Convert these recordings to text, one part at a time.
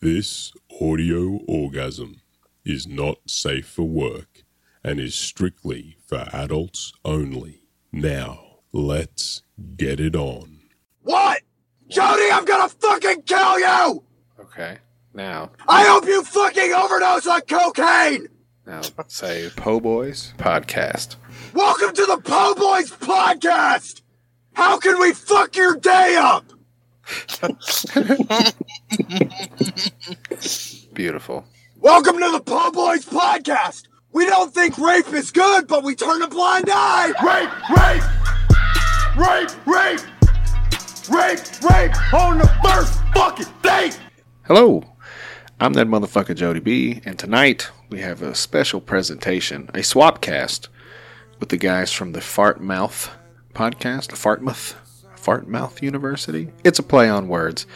This audio orgasm is not safe for work and is strictly for adults only. Now, let's get it on. What? Jody, I'm gonna fucking kill you! Okay. Now, I hope you fucking overdose on cocaine! now say Po Boys podcast. Welcome to the Po Boys podcast! How can we fuck your day up? Beautiful. Welcome to the Po Boys podcast! We don't think rape is good, but we turn a blind eye! Rape! Rape! Rape! Rape! Rape! Rape! On the first fucking date! Hello. I'm that motherfucker Jody B, and tonight we have a special presentation, a swapcast with the guys from the Fart Mouth podcast, Fartmouth, Fartmouth University. It's a play on words.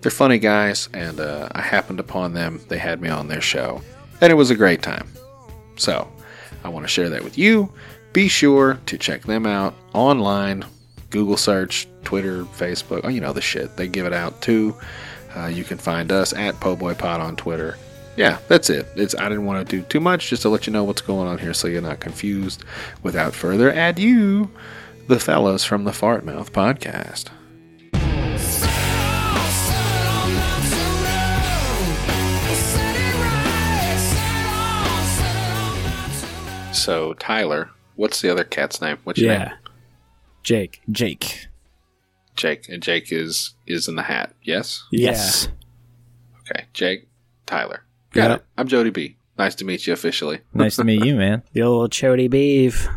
They're funny guys, and uh, I happened upon them. They had me on their show, and it was a great time. So, I want to share that with you. Be sure to check them out online. Google search, Twitter, Facebook, oh, you know the shit. They give it out too. Uh, you can find us at PoBoyPod on Twitter. Yeah, that's it. It's I didn't want to do too much, just to let you know what's going on here, so you're not confused. Without further ado, the fellows from the Fart Mouth podcast. So Tyler, what's the other cat's name? What's your Yeah. name? Jake. Jake. Jake. And Jake is is in the hat. Yes. Yes. Okay. Jake. Tyler. Got Yep. it. I'm Jody B. Nice to meet you officially. Nice to meet you, man. The old chody beef.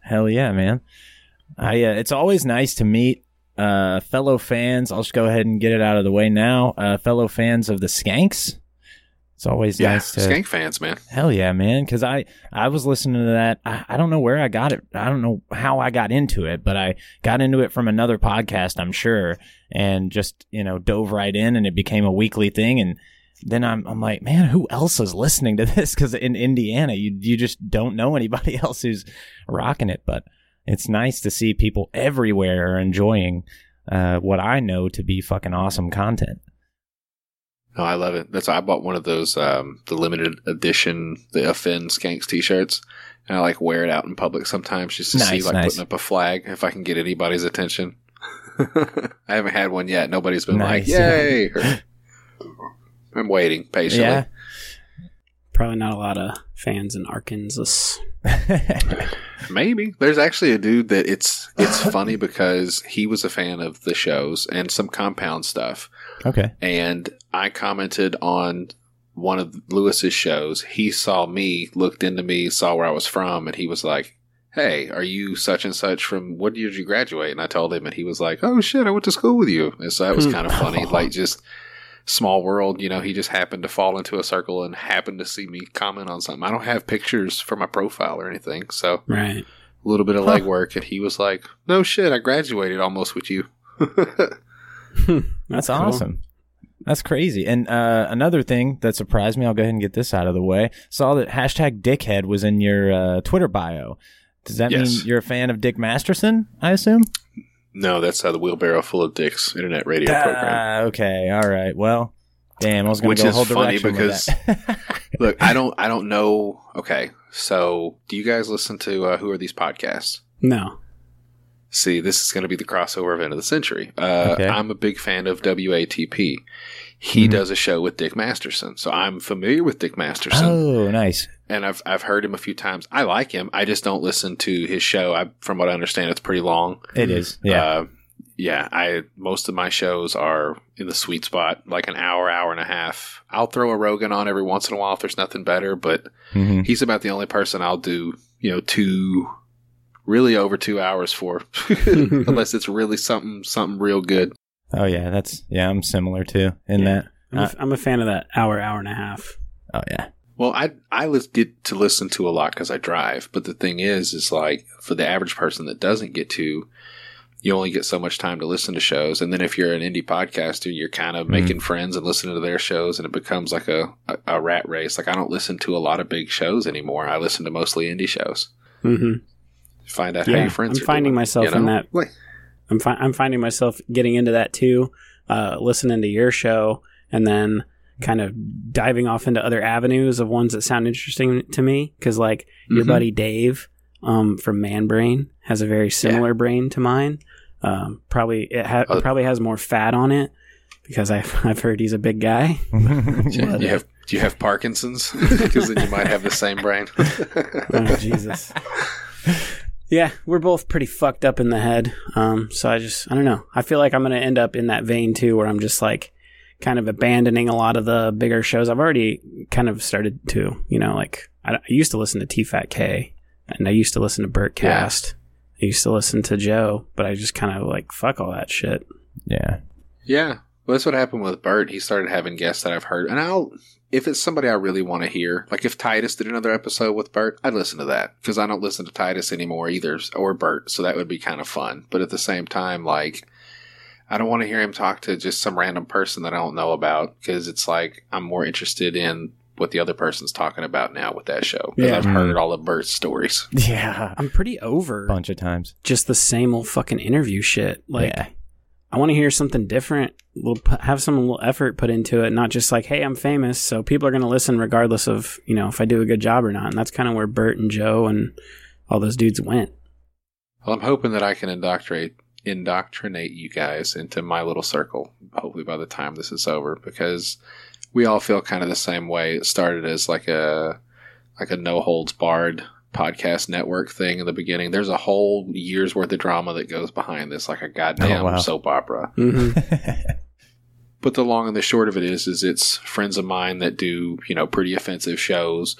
Hell yeah, man. I uh, it's always nice to meet uh, fellow fans. I'll just go ahead and get it out of the way now. Uh, fellow fans of the Skanks. It's always Yeah. nice to Skank fans, man. Hell yeah, man! Because I I was listening to that. I, I don't know where I got it. I don't know how I got into it, but I got into it from another podcast, I'm sure, and just you know dove right in, and it became a weekly thing. And then I'm I'm like, man, who else is listening to this? Because in Indiana, you you just don't know anybody else who's rocking it. But it's nice to see people everywhere are enjoying uh, what I know to be fucking awesome content. Oh, I love it. That's why I bought one of those um, the limited edition the Offend Skanks t-shirts, and I like wear it out in public sometimes just to see like nice. putting up a flag if I can get anybody's attention. I haven't had one yet. Nobody's been like, Nice. "Yay!" I'm waiting patiently. Yeah. Probably not a lot of fans in Arkansas. Maybe there's actually a dude that it's it's funny because he was a fan of the shows and some compound stuff, okay. and I commented on one of Lewis's shows. He saw me, looked into me, saw where I was from, and he was like, "Hey, are you such and such from? What year did you graduate?" And I told him, and he was like, "Oh shit, I went to school with you." And so that was hmm. kind of funny, like just small world. You know, he just happened to fall into a circle and happened to see me comment on something. I don't have pictures for my profile or anything, so Right. a little bit of Huh. legwork, and he was like, "No shit, I graduated almost with you." That's cool. awesome. That's crazy. And uh, another thing that surprised me, I'll go ahead and get this out of the way. Saw that hashtag dickhead was in your uh, Twitter bio. Does that Yes. mean you're a fan of Dick Masterson, I assume? No, that's how the wheelbarrow full of dicks internet radio program. Ah, okay. All right. Well, damn, I was going Which to go is whole funny direction because- with that. Look, I don't, I don't know. Okay, so do you guys listen to uh, who are these podcasts? No. See, this is going to be the crossover event of the century. Uh, Okay. I'm a big fan of WATP. He Mhm. does a show with Dick Masterson, so I'm familiar with Dick Masterson. oh, nice. And I've I've heard him a few times. I like him. I just don't listen to his show. I, from what I understand, it's pretty long. It is. Yeah. Uh, yeah. I most of my shows are in the sweet spot, like an hour, hour and a half. I'll throw a Rogan on every once in a while if there's nothing better, but Mhm. he's about the only person I'll do. You know, two, really over two hours for, unless it's really something something real good. Oh, yeah. That's, yeah, I'm similar too in Yeah. that. I'm, a, I'm a fan of that hour, hour and a half. Oh, yeah. Well, I I lis- get to listen to a lot because I drive, but the thing is, is like for the average person that doesn't get to, you only get so much time to listen to shows, and then if you're an indie podcaster, you're kind of Mhm. making friends and listening to their shows, and it becomes like a, a a rat race. Like I don't listen to a lot of big shows anymore. I listen to mostly indie shows. hmm Find out how your friends. I'm are finding doing, myself you in that. Like, I'm fi- I'm finding myself getting into that too, uh, listening to your show, and then kind of diving off into other avenues of ones that sound interesting to me. Because like your Mhm. buddy Dave um, from Man Brain has a very similar brain to mine. Um, probably it ha- Uh, probably has more fat on it because I've I've heard he's a big guy. Yeah, you have do you have Parkinson's? Because then you might have the same brain. oh Jesus. Yeah, we're both pretty fucked up in the head. Um, so I just I don't know. I feel like I'm gonna end up in that vein too, where I'm just like kind of abandoning a lot of the bigger shows. I've already kind of started to, you know, like I, I used to listen to T Fat K, and I used to listen to Bert Yeah. Cast. I used to listen to Joe, but I just kind of like fuck all that shit. yeah. yeah, well, that's what happened with Bert. He started having guests that I've heard, and I'll if it's somebody I really want to hear, like if Titus did another episode with Bert, I'd listen to that because I don't listen to Titus anymore either, or Bert, so that would be kind of fun. But at the same time, like. I don't want to hear him talk to just some random person that I don't know about because it's like I'm more interested in what the other person's talking about now with that show. Yeah. I've heard mm-hmm. all of Bert's stories. Yeah. I'm pretty over A bunch of times. just the same old fucking interview shit. Like yeah. I want to hear something different. We'll pu- have some little effort put into it, not just like, "Hey, I'm famous, so people are going to listen regardless of you know if I do a good job or not." And that's kind of where Bert and Joe and all those dudes went. Well, I'm hoping that I can indoctrinate indoctrinate you guys into my little circle. Hopefully, by the time this is over, because we all feel kind of the same way. It started as like a like a no holds barred podcast network thing in the beginning. There's a whole year's worth of drama that goes behind this, like a goddamn Oh, wow. soap opera. hmm But the long and the short of it is, is it's friends of mine that do, you know, pretty offensive shows.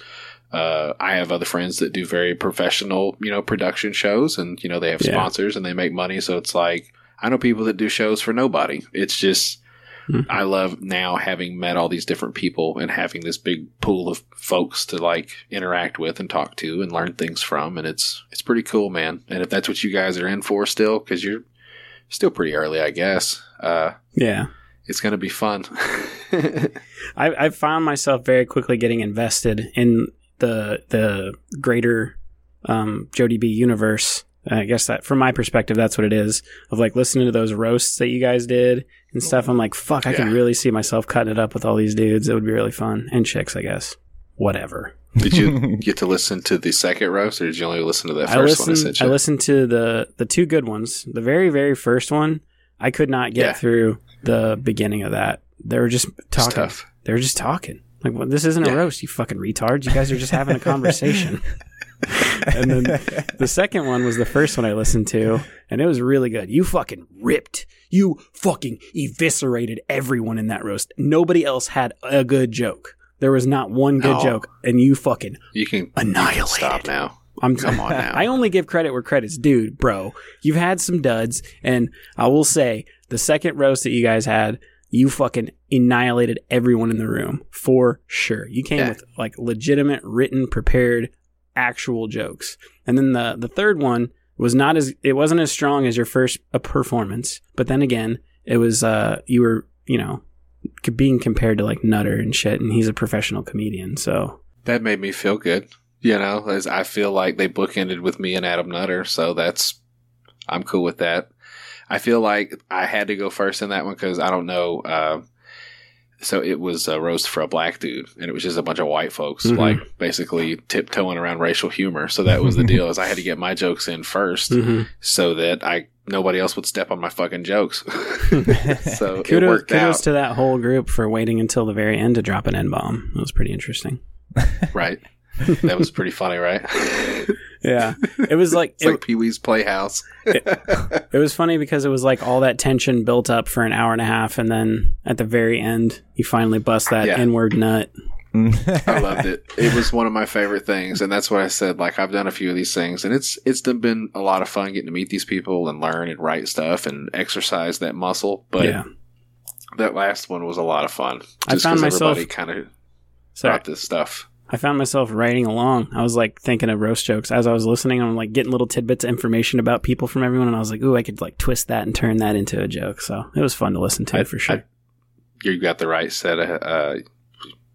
Uh, I have other friends that do very professional, you know, production shows, and you know they have Yeah. sponsors and they make money. So it's like I know people that do shows for nobody. It's just Mhm. I love now having met all these different people and having this big pool of folks to like interact with and talk to and learn things from, and it's it's pretty cool, man. And if that's what you guys are in for still, because you're still pretty early, I guess. Uh, Yeah, it's gonna be fun. I, I found myself very quickly getting invested in the the greater um, Jody B universe. I guess that, from my perspective, that's what it is. Of like listening to those roasts that you guys did and stuff. I'm like, fuck, I can really see myself cutting it up with all these dudes. It would be really fun and chicks, I guess. Whatever. did you get to listen to the second roast, or did you only listen to that I first one? I listened. sent I listened to the the two good ones. The very very first one, I could not get Yeah. through the beginning of that. They were just talking. tough. They were just talking. Like, well, this isn't a roast, you fucking retards. You guys are just having a conversation. and then the second one was the first one I listened to, and it was really good. You fucking ripped. You fucking eviscerated everyone in that roast. Nobody else had a good joke. There was not one good No. joke, and you fucking You can, Annihilated. stop now. I'm Come on now. I only give credit where credit's due, bro. You've had some duds, and I will say the second roast that you guys had, you fucking annihilated everyone in the room for sure. You came Yeah. with like legitimate, written, prepared, actual jokes, and then the the third one was not as it wasn't as strong as your first performance, but then again, it was uh you were you know being compared to like Nutter and shit, and he's a professional comedian, so That made me feel good. You know, as I feel like they bookended with me and Adam Nutter, so that's I'm cool with that. I feel like I had to go first in that one because I don't know. Uh, so it was a roast for a black dude, and it was just a bunch of white folks, Mhm. like basically tiptoeing around racial humor. So that was the deal: is I had to get my jokes in 1st mhm. so that I nobody else would step on my fucking jokes. so it kudos, worked kudos out, to that whole group for waiting until the very end to drop an N bomb. It was pretty interesting. right? That was pretty funny, right? Yeah, it was like It's it, like Pee Wee's Playhouse. it was funny because it was like all that tension built up for an hour and a half, and then at the very end, you finally bust that Yeah. N word nut. I loved it. It was one of my favorite things, and that's what I said. Like I've done a few of these things, and it's it's been a lot of fun getting to meet these people and learn and write stuff and exercise that muscle. But yeah, that last one was a lot of fun. I Just found 'cause myself- everybody kind of brought this stuff. I found myself writing along. I was like thinking of roast jokes as I was listening. I'm like getting little tidbits of information about people from everyone, and I was like, "Ooh, I could like twist that and turn that into a joke." So it was fun to listen to I- for sure. I- You got the right set of uh,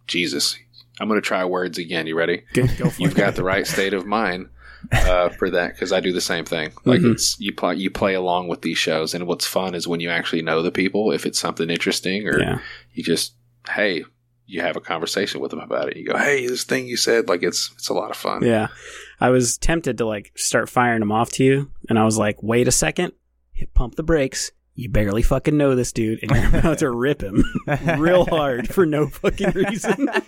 Jesus. I'm going to try words again. You ready? Go, go You've it. got the right state of mind uh, for that because I do the same thing. Like Mhm. it's you play you play along with these shows, and what's fun is when you actually know the people. If it's something interesting, or yeah. you just hey, you have a conversation with them about it. You go, "Hey, this thing you said, like it's it's a lot of fun." Yeah. I was tempted to like start firing them off to you, and I was like, wait a second, hit pump the brakes. You barely fucking know this dude, and you're about to rip him real hard for no fucking reason.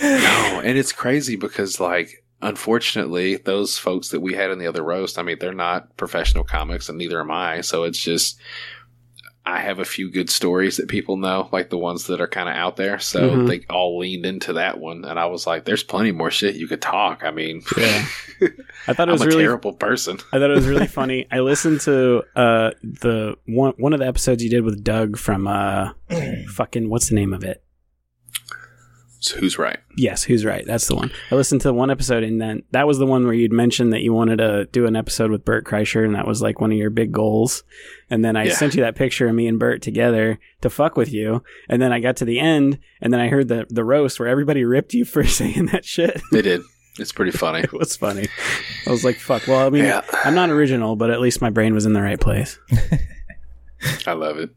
No, and it's crazy because like unfortunately those folks that we had in the other roast, I mean, they're not professional comics and neither am I. So it's just I have a few good stories that people know, like the ones that are kind of out there. So Mhm. they all leaned into that one, and I was like, "There's plenty more shit you could talk." I mean, Yeah. I thought it I'm was a really terrible person. I thought it was really funny. I listened to uh the one one of the episodes you did with Doug from uh fucking what's the name of it? So who's right? Yes, who's right? That's the one. I listened to one episode and then that was the one where you'd mentioned that you wanted to do an episode with Bert Kreischer and that was like one of your big goals. And then I Yeah. sent you that picture of me and Bert together to fuck with you. And then I got to the end and then I heard the the roast where everybody ripped you for saying that shit. They did. It's pretty funny. it was funny. I was like, fuck. Well, I mean, Yeah. I'm not original, but at least my brain was in the right place. I love it.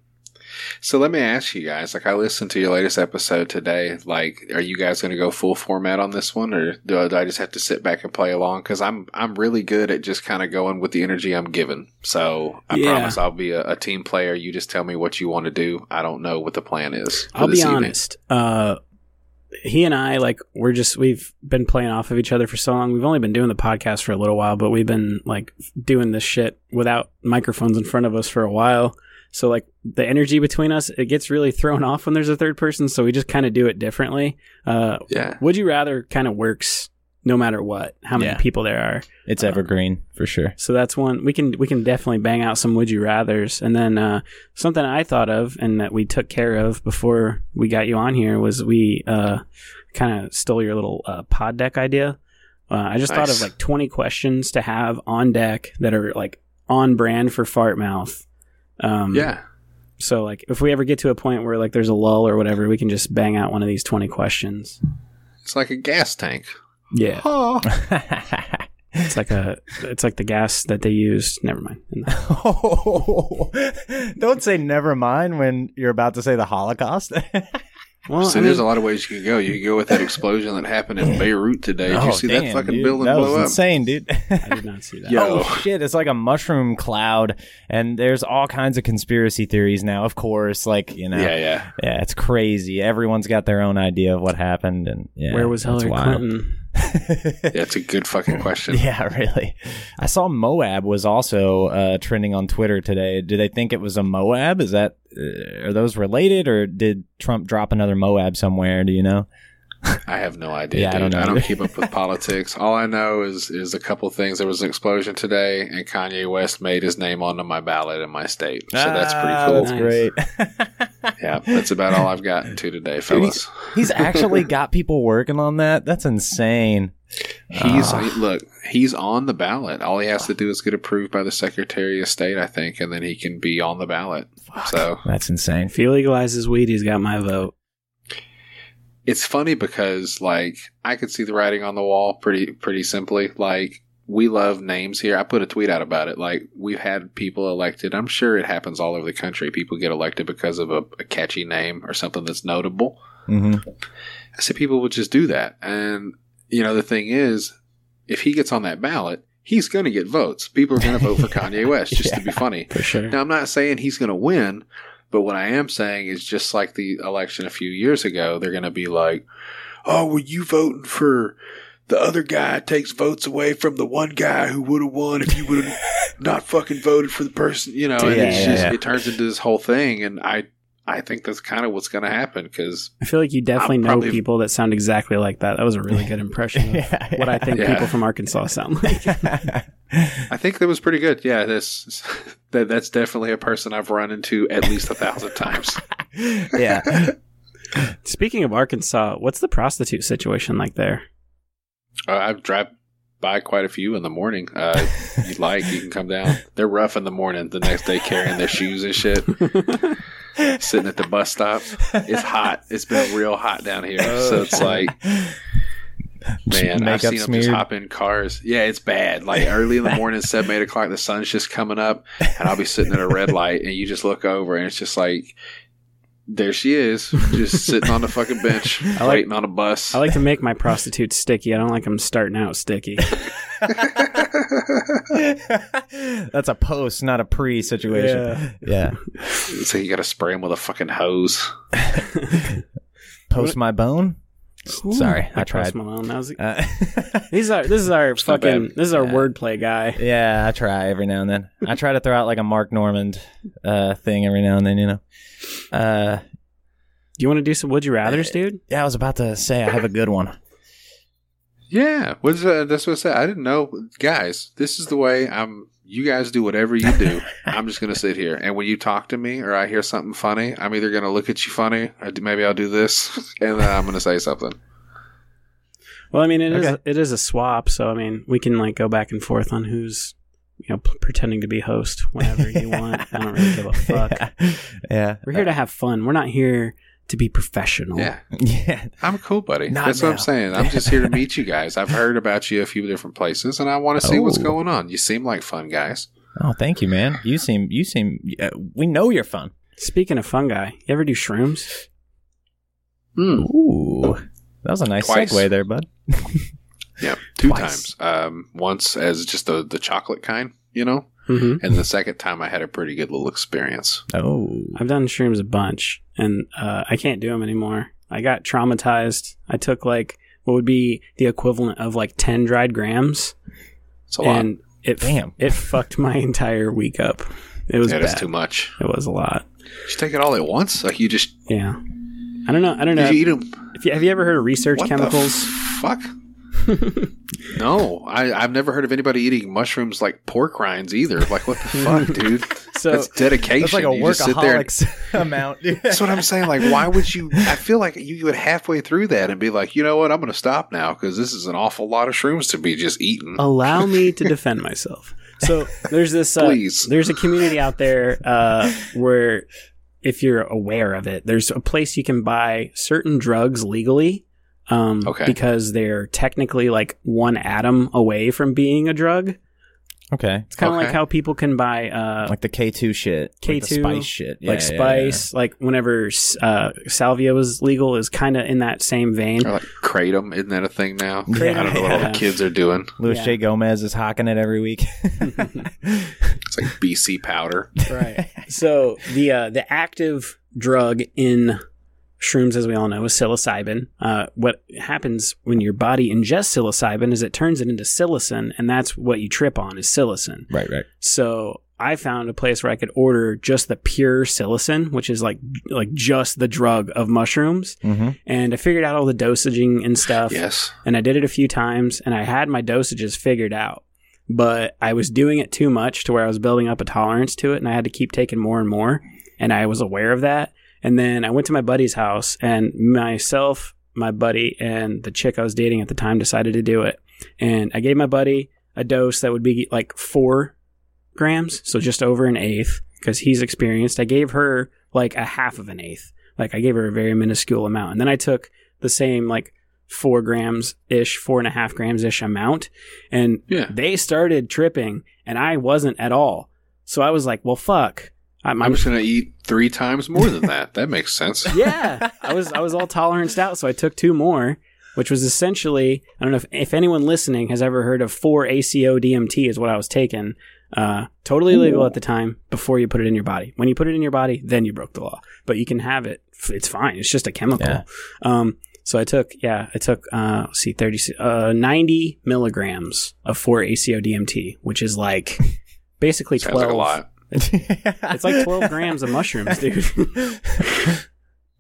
So let me ask you guys, like I listened to your latest episode today, like are you guys going to go full format on this one or do I, do I just have to sit back and play along cuz I'm I'm really good at just kind of going with the energy I'm given. So I Yeah. promise I'll be a, a team player. You just tell me what you want to do. I don't know what the plan is. I'll be evening. honest. Uh, he and I, like, we're just, we've been playing off of each other for so long. We've only been doing the podcast for a little while, but we've been, like, doing this shit without microphones in front of us for a while. So, like, the energy between us, it gets really thrown off when there's a third person. So we just kind of do it differently. Uh, Yeah. Would you rather kind of works no matter what, how many Yeah. people there are. It's evergreen for sure. So that's one we can we can definitely bang out some would you rather's, and then uh, something I thought of and that we took care of before we got you on here was we uh, kind of stole your little uh, pod deck idea. Uh, I just thought of like twenty questions to have on deck that are like on brand for fart mouth. Um, Yeah. So like if we ever get to a point where like there's a lull or whatever, we can just bang out one of these twenty questions. It's like a gas tank. Yeah, Oh. it's like a it's like the gas that they used. Never mind. oh, Don't say never mind when you're about to say the Holocaust. Well, so I there's a lot of ways you can go. You can go with that explosion that happened in Beirut today. Did you Oh, see that damn, fucking dude. building that blow was up? insane, dude. I did not see that. Yo. Oh shit! It's like a mushroom cloud, and there's all kinds of conspiracy theories now. Of course, like you know, Yeah, yeah. yeah, it's crazy. Everyone's got their own idea of what happened, and yeah, Where was that's Hillary. Clinton? It's a good fucking question. Yeah, really. I saw Moab was also uh, trending on Twitter today. Do they think it was a Moab? Is that uh, are those related, or did Trump drop another Moab somewhere? Do you know? I have no idea. Yeah, I don't know I don't keep up with politics. All I know is is a couple things. There was an explosion today, and Kanye West made his name onto my ballot in my state. So that's pretty Ah, cool. That's Nice. great. Yeah, that's about all I've gotten to today, fellas. He's actually got people working on that. That's insane. He's Ah. he- look, he's on the ballot. All he has to do is get approved by the Secretary of State, I think, and then he can be on the ballot. So That's insane. If he legalizes weed, he's got my vote. It's funny because like I could see the writing on the wall pretty pretty simply. Like we love names here. I put a tweet out about it. Like we've had people elected. I'm sure it happens all over the country. People get elected because of a, a catchy name or something that's notable. hmm I said people would just do that. And you know the thing is, if he gets on that ballot, he's going to get votes. People are going to vote for Kanye West just to be funny. For sure. Now, I'm not saying he's going to win, but what I am saying is just like the election a few years ago, they're going to be like, oh, were you voting for the other guy takes votes away from the one guy who would have won if you would have not fucking voted for the person, you know, and Yeah, it's just, yeah. it turns into this whole thing. And I, I think that's kind of what's going to happen because I feel like you definitely I'm know probably- people that sound exactly like that. That was a really good impression of Yeah, what I think yeah. people from Arkansas sound like. I think that was pretty good. Yeah, this that that's definitely a person I've run into at least a thousand times. yeah. Speaking of Arkansas, what's the prostitute situation like there? Uh, I've drive by quite a few in the morning. Uh, if you'd like, you can come down. They're rough in the morning. The next day, carrying their shoes and shit, sitting at the bus stop. It's hot. It's been real hot down here, so it's like, man, I've seen them just smeared. hop in cars. Yeah, it's bad. Like early in the morning, seven, eight o'clock, the sun's just coming up, and I'll be sitting at a red light, and you just look over, and it's just like. There she is, just sitting on the fucking bench, like- waiting on a bus. I like to make my prostitutes sticky. I don't like them starting out sticky. That's a post, not a pre situation. Yeah. so you got to spray them with a fucking hose. Post my bone. Sorry, I Like tried. Post Malone. That was, Uh, these are this is our fucking bad. this is our Yeah. wordplay guy. yeah, I try every now and then. I try to throw out like a Mark Normand uh, thing every now and then. You know. Uh, Do you want to do some would you rather's, dude? yeah, I was about to say I have a good one. Yeah, what's uh, that's what I said. I didn't know, guys. This is the way I'm. You guys do whatever you do. I'm just gonna sit here, and when you talk to me or I hear something funny, I'm either gonna look at you funny, or maybe I'll do this, and then I'm gonna say something. Well, I mean, it is Okay. it is a swap, so I mean, we can like go back and forth on who's you know p- pretending to be host whenever you want. I don't really give a fuck. yeah. We're here to have fun. We're not here to be professional. Yeah, Yeah. I'm cool, buddy. Not That's what. I'm saying. I'm just here to meet you guys. I've heard about you a few different places, and I want to see what's Oh. going on. You seem like fun guys. Oh, thank you, man. You seem you seem. Uh, we know you're fun. Speaking of fungi, you ever do shrooms? Hmm. Ooh, that was a nice Twice. segue there, bud. Yeah, two Twice. times. Um, once as just the the chocolate kind, you know, Mm-hmm. and the second time I had a pretty good little experience. Oh, I've done shrooms a bunch, and uh, I can't do them anymore. I got traumatized. I took like what would be the equivalent of like ten dried grams, It's a lot. and it Damn. it fucked my entire week up. It was yeah, bad. that's too much. It was a lot. Did you take it all at once? Like you just Yeah. I don't know. I don't know. did you eat them? You, have you ever heard of research What chemicals? The fuck. No, I, I've never heard of anybody eating mushrooms like pork rinds either. Like what the fuck, dude? so That's dedication. that's like a You just sit there and- workaholics amount. dude. That's what I'm saying. Like, why would you? I feel like you would halfway through that and be like, you know what? I'm going to stop now because this is an awful lot of shrooms to be just eating. allow me to defend myself. So there's this. Uh, Please. There's a community out there uh, where, if you're aware of it, there's a place you can buy certain drugs legally. Um, Okay. Because they're technically like one atom away from being a drug. okay, It's kind of Okay. like how people can buy uh, like the K two shit, K2, spice shit, Yeah, like yeah, spice, like whenever uh, salvia was legal, is kind of in that same vein. Or like kratom, isn't that a thing now? Kratom, I don't know what all the kids are doing. yeah. Luis Yeah. J Gomez is hawking it every week. It's like BC powder. right. So the uh, the active drug in shrooms, as we all know, is psilocybin. Uh, what happens when your body ingests psilocybin is it turns it into psilocin, and that's what you trip on is psilocin. right, right. So I found a place where I could order just the pure psilocin, which is like like just the drug of mushrooms, Mm-hmm. and I figured out all the dosaging and stuff Yes. and I did it a few times and I had my dosages figured out. But I was doing it too much to where I was building up a tolerance to it and I had to keep taking more and more and I was aware of that. And then I went to my buddy's house and myself, my buddy and the chick I was dating at the time decided to do it. And I gave my buddy a dose that would be like 4 grams, so just over an eighth because he's experienced. I gave her like a half of an eighth. Like I gave her a very minuscule amount. And then I took the same like four grams ish, four and a half grams ish amount. And Yeah. they started tripping and I wasn't at all. So I was like, well, fuck. I'm, I'm I'm just going to eat three times more than that. That makes sense. yeah, I was I was all toleranced out, so I took two more, which was essentially I don't know if, if anyone listening has ever heard of four ACO DMT is what I was taking. Uh, totally illegal at the time before you put it in your body. When you put it in your body, then you broke the law. But you can have it; it's fine. It's just a chemical. Yeah. Um, so I took yeah, I took uh, let's see, thirty uh, ninety milligrams of four ACO DMT, which is like basically twelve. like a lot. It's like twelve grams of mushrooms, dude.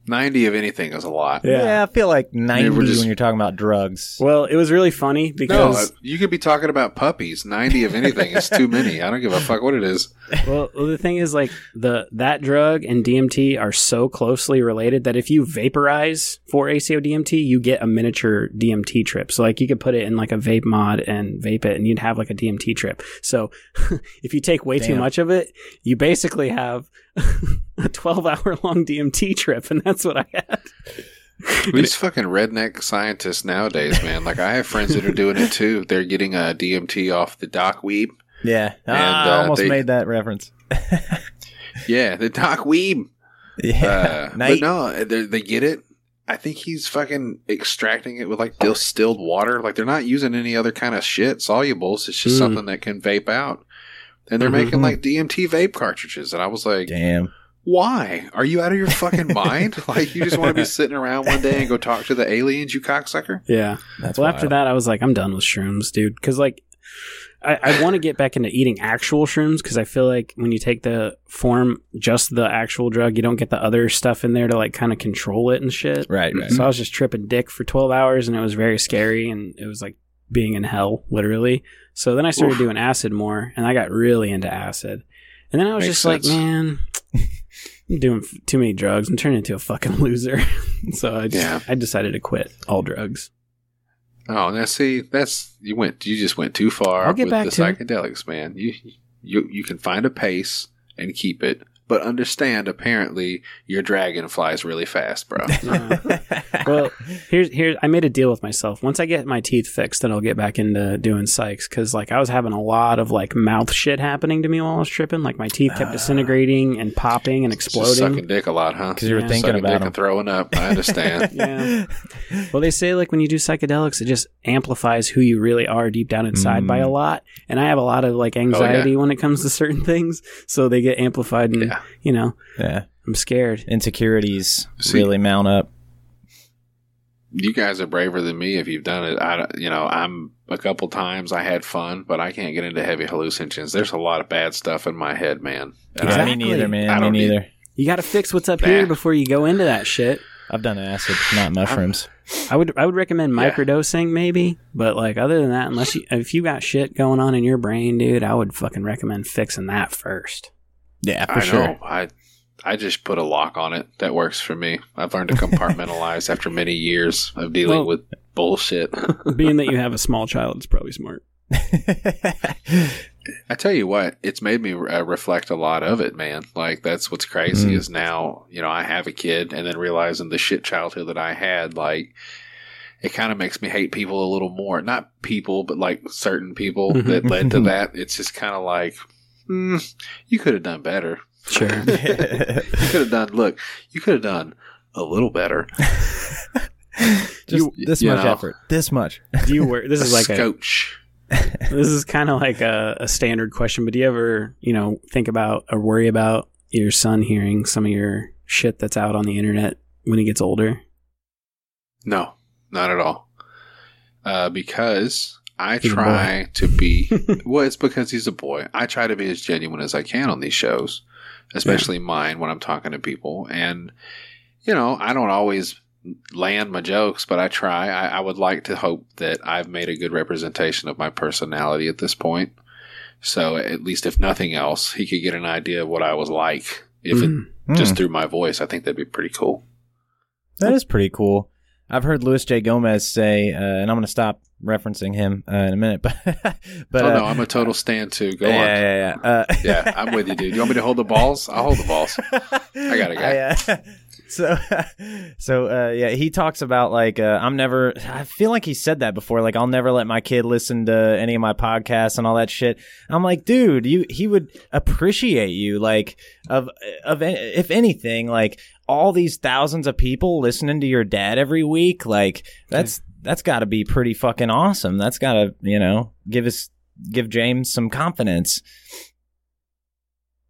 90 of anything is a lot. Yeah. I feel like ninety we're just- when you're talking about drugs. Well, it was really funny No, because uh, you could be talking about puppies. 90 of anything is too many. I don't give a fuck what it is. well, the thing is like the that drug and DMT are so closely related that if you vaporize four ACO DMT, you get a miniature DMT trip. So like you could put it in like a vape mod and vape it and you'd have like a DMT trip. So if you take way too Damn. much of it, you basically have a 12 hour long DMT trip and that's what I had. These fucking redneck scientists nowadays, man. Like, I have friends that are doing it too. They're getting a DMT off the Doc Weeb. Yeah, And, Ah, I uh, almost they- made that reference. Yeah, the Doc Weeb. Uh, but no, they they get it. I think he's fucking extracting it with like distilled water. Like they're not using any other kind of shit solubles. It's just Mm. something that can vape out. And they're Mhm. making like DMT vape cartridges, and I was like, Damn. "Why? Are you out of your fucking mind? Like you just want to be sitting around one day and go talk to the aliens, you cocksucker?" Yeah. That's well, after that, I was like, I'm done with shrooms, dude. Because like, I, I want to get back into eating actual shrooms because I feel like when you take the form, just the actual drug, you don't get the other stuff in there to like kind of control it and shit. Right, right. So I was just tripping dick for 12 hours, and it was very scary, and it was like being in hell, literally. So then I started Oof. doing acid more, and I got really into acid. And then I was Makes just like, man, I'm doing f- too many drugs. I'm turning into a fucking loser. so I just, Yeah. I decided to quit all drugs. Oh, now see, that's you went. You just went too far I'll get with back the to it. psychedelics, man. You you you can find a pace and keep it, but understand. Apparently, your dragon flies really fast, bro. well, here's here's I made a deal with myself. Once I get my teeth fixed, then I'll get back into doing psychs because like I was having a lot of like mouth shit happening to me while I was tripping. Like my teeth kept disintegrating and popping and Just sucking dick a lot, huh? Because you were Yeah. thinking sucking about dick them. and throwing up. I understand. Yeah. Well, they say like when you do psychedelics, it just amplifies who you really are deep down inside by a Mm. lot. And I have a lot of like anxiety when it comes to certain things, so they get amplified. And Yeah. you know, yeah. I'm scared. Insecurities See- really mount up. you guys are braver than me if you've done it. I, you know, I'm a couple times I had fun, but I can't get into heavy hallucinations. There's a lot of bad stuff in my head, man. And Yeah, I- me Exactly. neither, man. I Me don't need- neither. You got to fix what's up Nah. here before you go into that shit. I've done acid, not mushrooms. I would I would recommend Yeah. microdosing maybe, but like other than that, unless you if you got shit going on in your brain, dude, I would fucking recommend fixing that first. Yeah, for I sure. know. I I just put a lock on it. That works for me. I've learned to compartmentalize after many years of dealing Well- with bullshit. Being that you have a small child, it's probably smart. I tell you what, it's made me uh, reflect a lot of it, man. Like that's what's crazy Mm. is now, you know, I have a kid and then realizing the shit childhood that I had, like it kind of makes me hate people a little more. Not people, but like certain people Mhm. that led to that. It's just kind of like, hmm, you could have done better. Sure. You could have done. Look, you could have done a little better. Just You- this you much know. effort. This much. do you work? This is like a this is kind of like a, a standard question, but do you ever you know think about or worry about your son hearing some of your shit that's out on the internet when he gets older? No, not at all. Uh, because I try to be. well, it's because he's a boy. I try to be as genuine as I can on these shows, especially mine when I'm talking to people. And you know, I don't always land my jokes, but I try. I, I would like to hope that I've made a good representation of my personality at this point. So at least, if nothing else, he could get an idea of what I was like if it Mm. just Hmm. through my voice. I think that'd be pretty cool. That is pretty cool. I've heard Luis J. Gomez say, uh, and I'm going to stop referencing him uh, in a minute, but but oh uh, no, I'm a total stand too. Go yeah, on. yeah, yeah, yeah. Uh, Yeah, I'm with you, dude. You want me to hold the balls? I'll hold the balls. I got a guy. I, uh, so, so uh, yeah, he talks about like uh, I'm never. I feel like he said that before. Like I'll never let my kid listen to any of my podcasts and all that shit. I'm like, dude, you he would appreciate you. Like of of if anything, like all these thousands of people listening to your dad every week. Like that's that's got to be pretty fucking awesome. That's got to you know give us give James some confidence.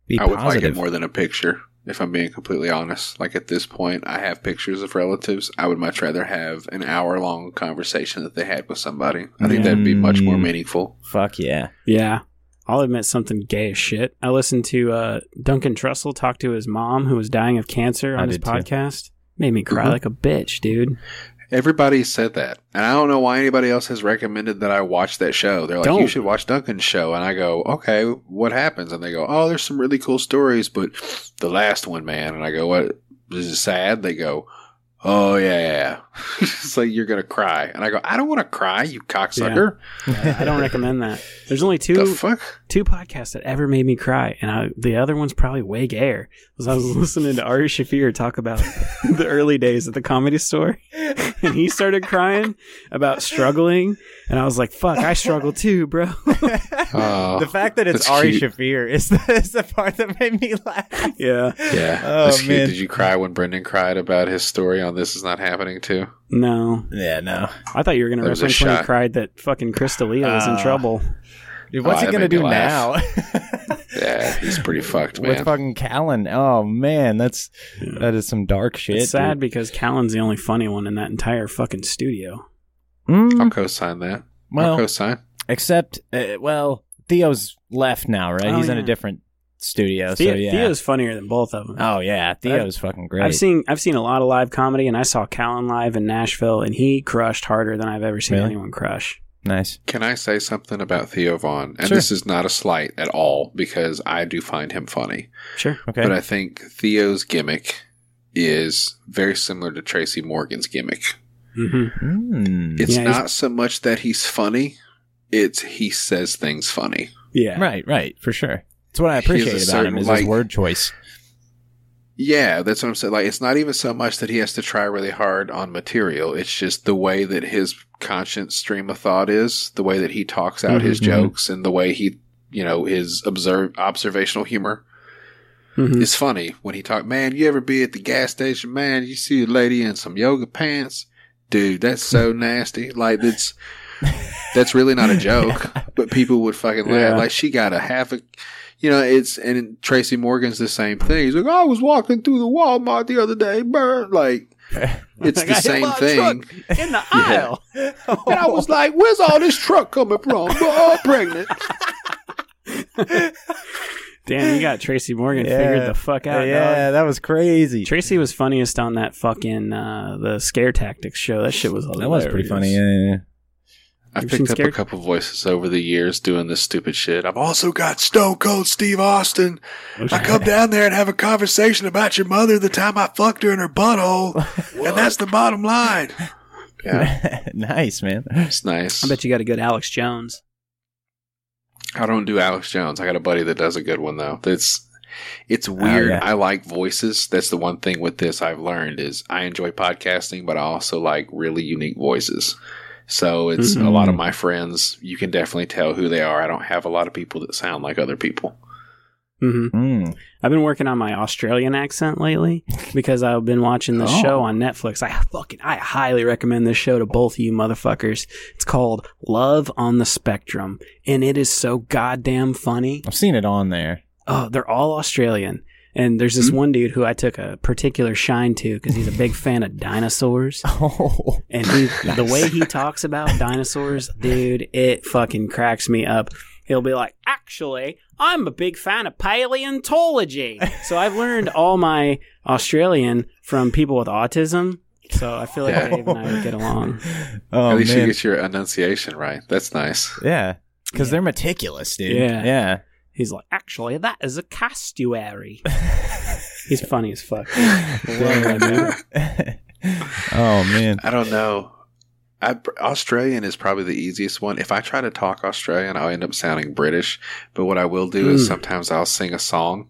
Be I would like positive. it more than a picture, if I'm being completely honest. Like at this point, I have pictures of relatives. I would much rather have an hour long conversation that they had with somebody. I think that'd be much more Mm. meaningful. Fuck yeah. Yeah. I'll admit something gay as shit. I listened to uh, Duncan Trussell talk to his mom who was dying of cancer I on his did too. podcast. Made me cry Mhm. like a bitch, dude. Everybody said that. And I don't know why anybody else has recommended that I watch that show. They're like, you Don't. should watch Duncan's show. And I go, okay, what happens? And they go, oh, there's some really cool stories, but the last one, man. And I go, what? Is it sad? They go, oh, yeah, yeah. He's like, "You're gonna cry," and I go, "I don't want to cry, you cocksucker." I don't recommend that. There's only The two fuck? two podcasts that ever made me cry, and I, the other one's probably way gayer. Was I was listening to Ari Shaffir talk about the early days at the comedy store, and he started crying about struggling, and I was like, "Fuck, I struggle too, bro." Oh, the fact that it's Ari cute. Shaffir is the, is the part that made me laugh. yeah, yeah. Oh, that's cute. man. Did you cry when Brendan cried about his story on "This Is Not Happening" too? No, Yeah, no. I thought you were gonna There was a reference when he shot. cried that fucking Chris D'Elia was in Uh, trouble. Dude, what's Oh, he that gonna made me do now? laugh. Yeah, he's pretty fucked, With fucking Callen. Oh man, that's that is some dark shit. It's sad dude. because Callen's the only funny one in that entire fucking studio. Mm, I'll co-sign that. I'll well, co-sign. except uh, well, Theo's left now, right? Oh, He's in yeah. a different studio, Theo, so yeah. Theo's funnier than both of them. oh yeah, Theo's fucking great. I've seen I've seen a lot of live comedy, and I saw Callen live in Nashville, and he crushed harder than I've ever seen Really? anyone crush. nice. Can I say something about Theo Von? And Sure. this is not a slight at all because I do find him funny. Sure. Okay. But I think Theo's gimmick is very similar to Tracy Morgan's gimmick. hmm Mm. It's Yeah, not so much that he's funny, it's he says things funny. Yeah. Right, right, for sure. That's what I appreciate about him is like- his word choice. Yeah, that's what I'm saying. Like, it's not even so much that he has to try really hard on material. It's just the way that his conscious stream of thought is, the way that he talks out his Mhm. jokes, and the way he, you know, his observe observational humor Mhm. is funny. When he talk, man, you ever be at the gas station, man? You see a lady in some yoga pants, dude. That's so nasty. Like it's that's really not a joke, but people would fucking laugh. Yeah. Like she got a half a. You know, it's and Tracy Morgan's the same thing. He's like, I was walking through the Walmart the other day, burn. Like, it's the same thing. in the aisle. And I was like, where's all this truck coming from? We're all pregnant. Damn, you got Tracy Morgan figured the fuck out. yeah, dog. that was crazy. Tracy was funniest on that fucking uh, the Scare Tactics show. That shit was hilarious. That was pretty hilarious. funny. Yeah, yeah. I've picked seen up a couple voices over the years doing this stupid shit. I've also got Stone Cold Steve Austin. I come down there and have a conversation about your mother the time I fucked her in her butthole, and that's the bottom line. Yeah, nice, man. it's nice. I bet you got a good Alex Jones. I don't do Alex Jones. I got a buddy that does a good one though. That's it's weird. yeah. I like voices. That's the one thing with this I've learned is I enjoy podcasting, but I also like really unique voices. So it's a lot of my friends. You can definitely tell who they are. I don't have a lot of people that sound like other people. hmm Mm. I've been working on my Australian accent lately because I've been watching this Oh. show on Netflix. I fucking I highly recommend this show to both of you motherfuckers. It's called Love on the Spectrum, and it is so goddamn funny. I've seen it on there. Oh, they're all Australian. And there's this hmm? one dude who I took a particular shine to because he's a big fan of dinosaurs. Oh, And he, the way he talks about dinosaurs, dude, it fucking cracks me up. He'll be like, actually, I'm a big fan of paleontology. So I've learned all my Australian from people with autism. So I feel like Yeah. Dave and I would get along. oh At least you get your enunciation right. That's nice. yeah, because they're meticulous, dude. Yeah. yeah. He's like, actually, that is a castuary. He's funny as fuck. oh man. I don't know. I, Australian is probably the easiest one. If I try to talk Australian, I'll end up sounding British. But what I will do is Mm. sometimes I'll sing a song.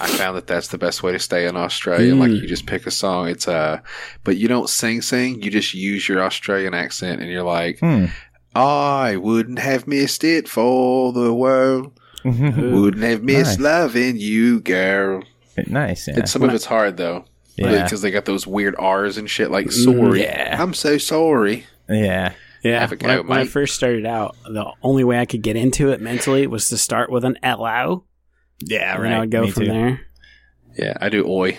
I found that that's the best way to stay in Australia. Like Mm. you just pick a song. It's uh, but you don't sing sing. You just use your Australian accent, and you're like, Hmm. I wouldn't have missed it for the world. Mm-hmm. Wouldn't have missed Nice. loving you, girl. nice. Yeah. And some of it's hard though. Yeah. Because they got those weird R's and shit like mm, sorry. Yeah. I'm so sorry. yeah. Yeah, Have a when, I, go, when I mate. first started out, the only way I could get into it mentally was to start with an LO. Yeah. Right. And then I would go Me from too. there. Yeah, I do oi.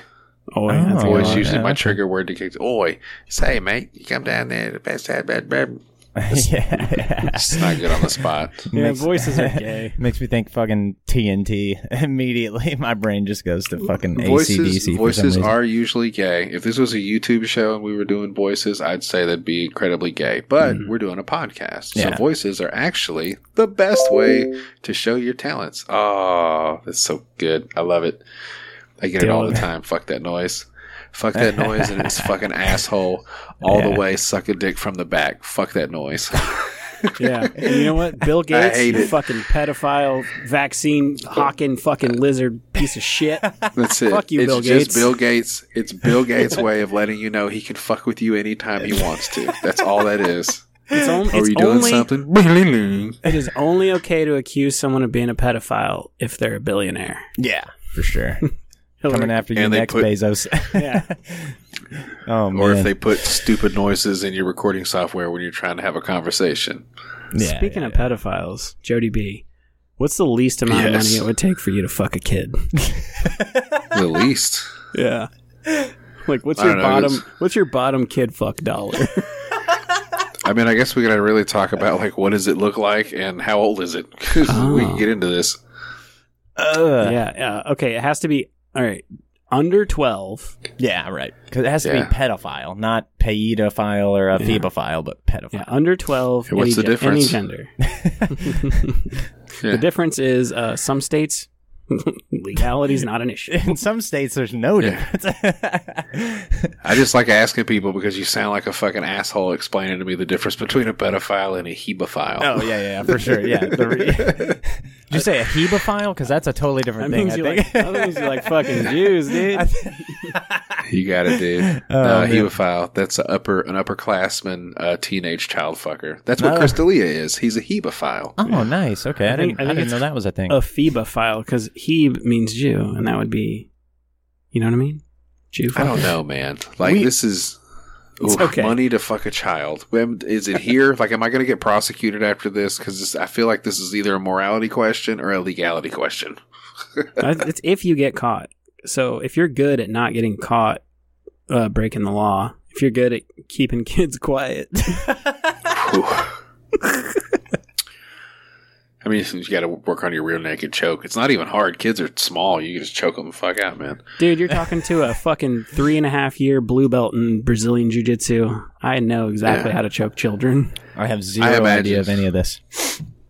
Oh, that's a Oh, Oi good is one. usually yeah, my okay. trigger word to kick. Oi, say mate, you come down there. The best had bad bad. yeah. It's not good on the spot. Yeah, Makes- voices are gay. Makes me think fucking TNT. Immediately, my brain just goes to fucking Voices, ACDC. voices are usually gay. If this was a YouTube show and we were doing voices, I'd say that'd be incredibly gay. But mm-hmm. we're doing a podcast, so voices are actually the best way to show your talents. Oh, that's so good. I love it. I get it all the time. Fuck that noise. Fuck that noise and it's fucking asshole all Yeah. the way. Suck a dick from the back. Fuck that noise. Yeah. And you know what? Bill Gates, you it. fucking pedophile, vaccine hawking fucking uh, lizard piece of shit. That's it. Fuck you, it's Bill just Gates. Bill Gates. It's Bill Gates' way of letting you know he can fuck with you anytime he wants to. That's all that is. It's, on, Are it's you doing only, something? It is only okay to accuse someone of being a pedophile if they're a billionaire. Yeah, for sure. Coming after you And next, put- Bezos. Yeah. Oh man. Or if they put stupid noises in your recording software when you're trying to have a conversation. yeah, Speaking yeah, of pedophiles, Jody B, what's the least amount of money it would take for you to fuck a kid? The least. Yeah. Like what's I your don't know, bottom it's- what's your bottom kid fuck dollar? I mean, I guess we gotta really talk about like what does it look like and how old is it? 'Cause we Oh. can get into this. Ugh. yeah, yeah. Okay, it has to be all right. Under 12. Yeah, right. Because it has to Yeah. be pedophile, not pedophile or a Yeah. phebophile, but pedophile. Yeah, under 12 Hey, what's any, the difference? any gender. Yeah. The difference is uh, some states legality is not an issue. In some states, there's no Yeah. difference. I just like asking people because you sound like a fucking asshole explaining to me the difference between a pedophile and a hebephile. oh yeah, yeah, for sure. Yeah. The- Did you say a hebophile? Because that's a totally That different thing. means, I you think. like, that means you like fucking Jews, dude. You got it, dude. Oh, no, man. hebephile. That's a upper an upperclassman, uh, teenage child fucker. That's what No. Chris D'Elia is. He's a hebephile. oh, nice. Okay, I, I think- didn't. I I, didn't know that was a thing. a phoebophile because he means Jew, and that would be, you know what I mean? Jew. I don't know, man. Like We- this is It's oof, okay. money to fuck a child. Is it here? like, am I going to get prosecuted after this? Because I feel like this is either a morality question or a legality question. Uh, it's if you get caught. So if you're good at not getting caught uh, breaking the law, if you're good at keeping kids quiet, I mean, you got to work on your rear naked choke. It's not even hard. Kids are small. You can just choke them the fuck out, man. dude, you're talking to a fucking three and a half year blue belt in Brazilian jiu jitsu. I know exactly Yeah. how to choke children. I have zero I idea of any of this.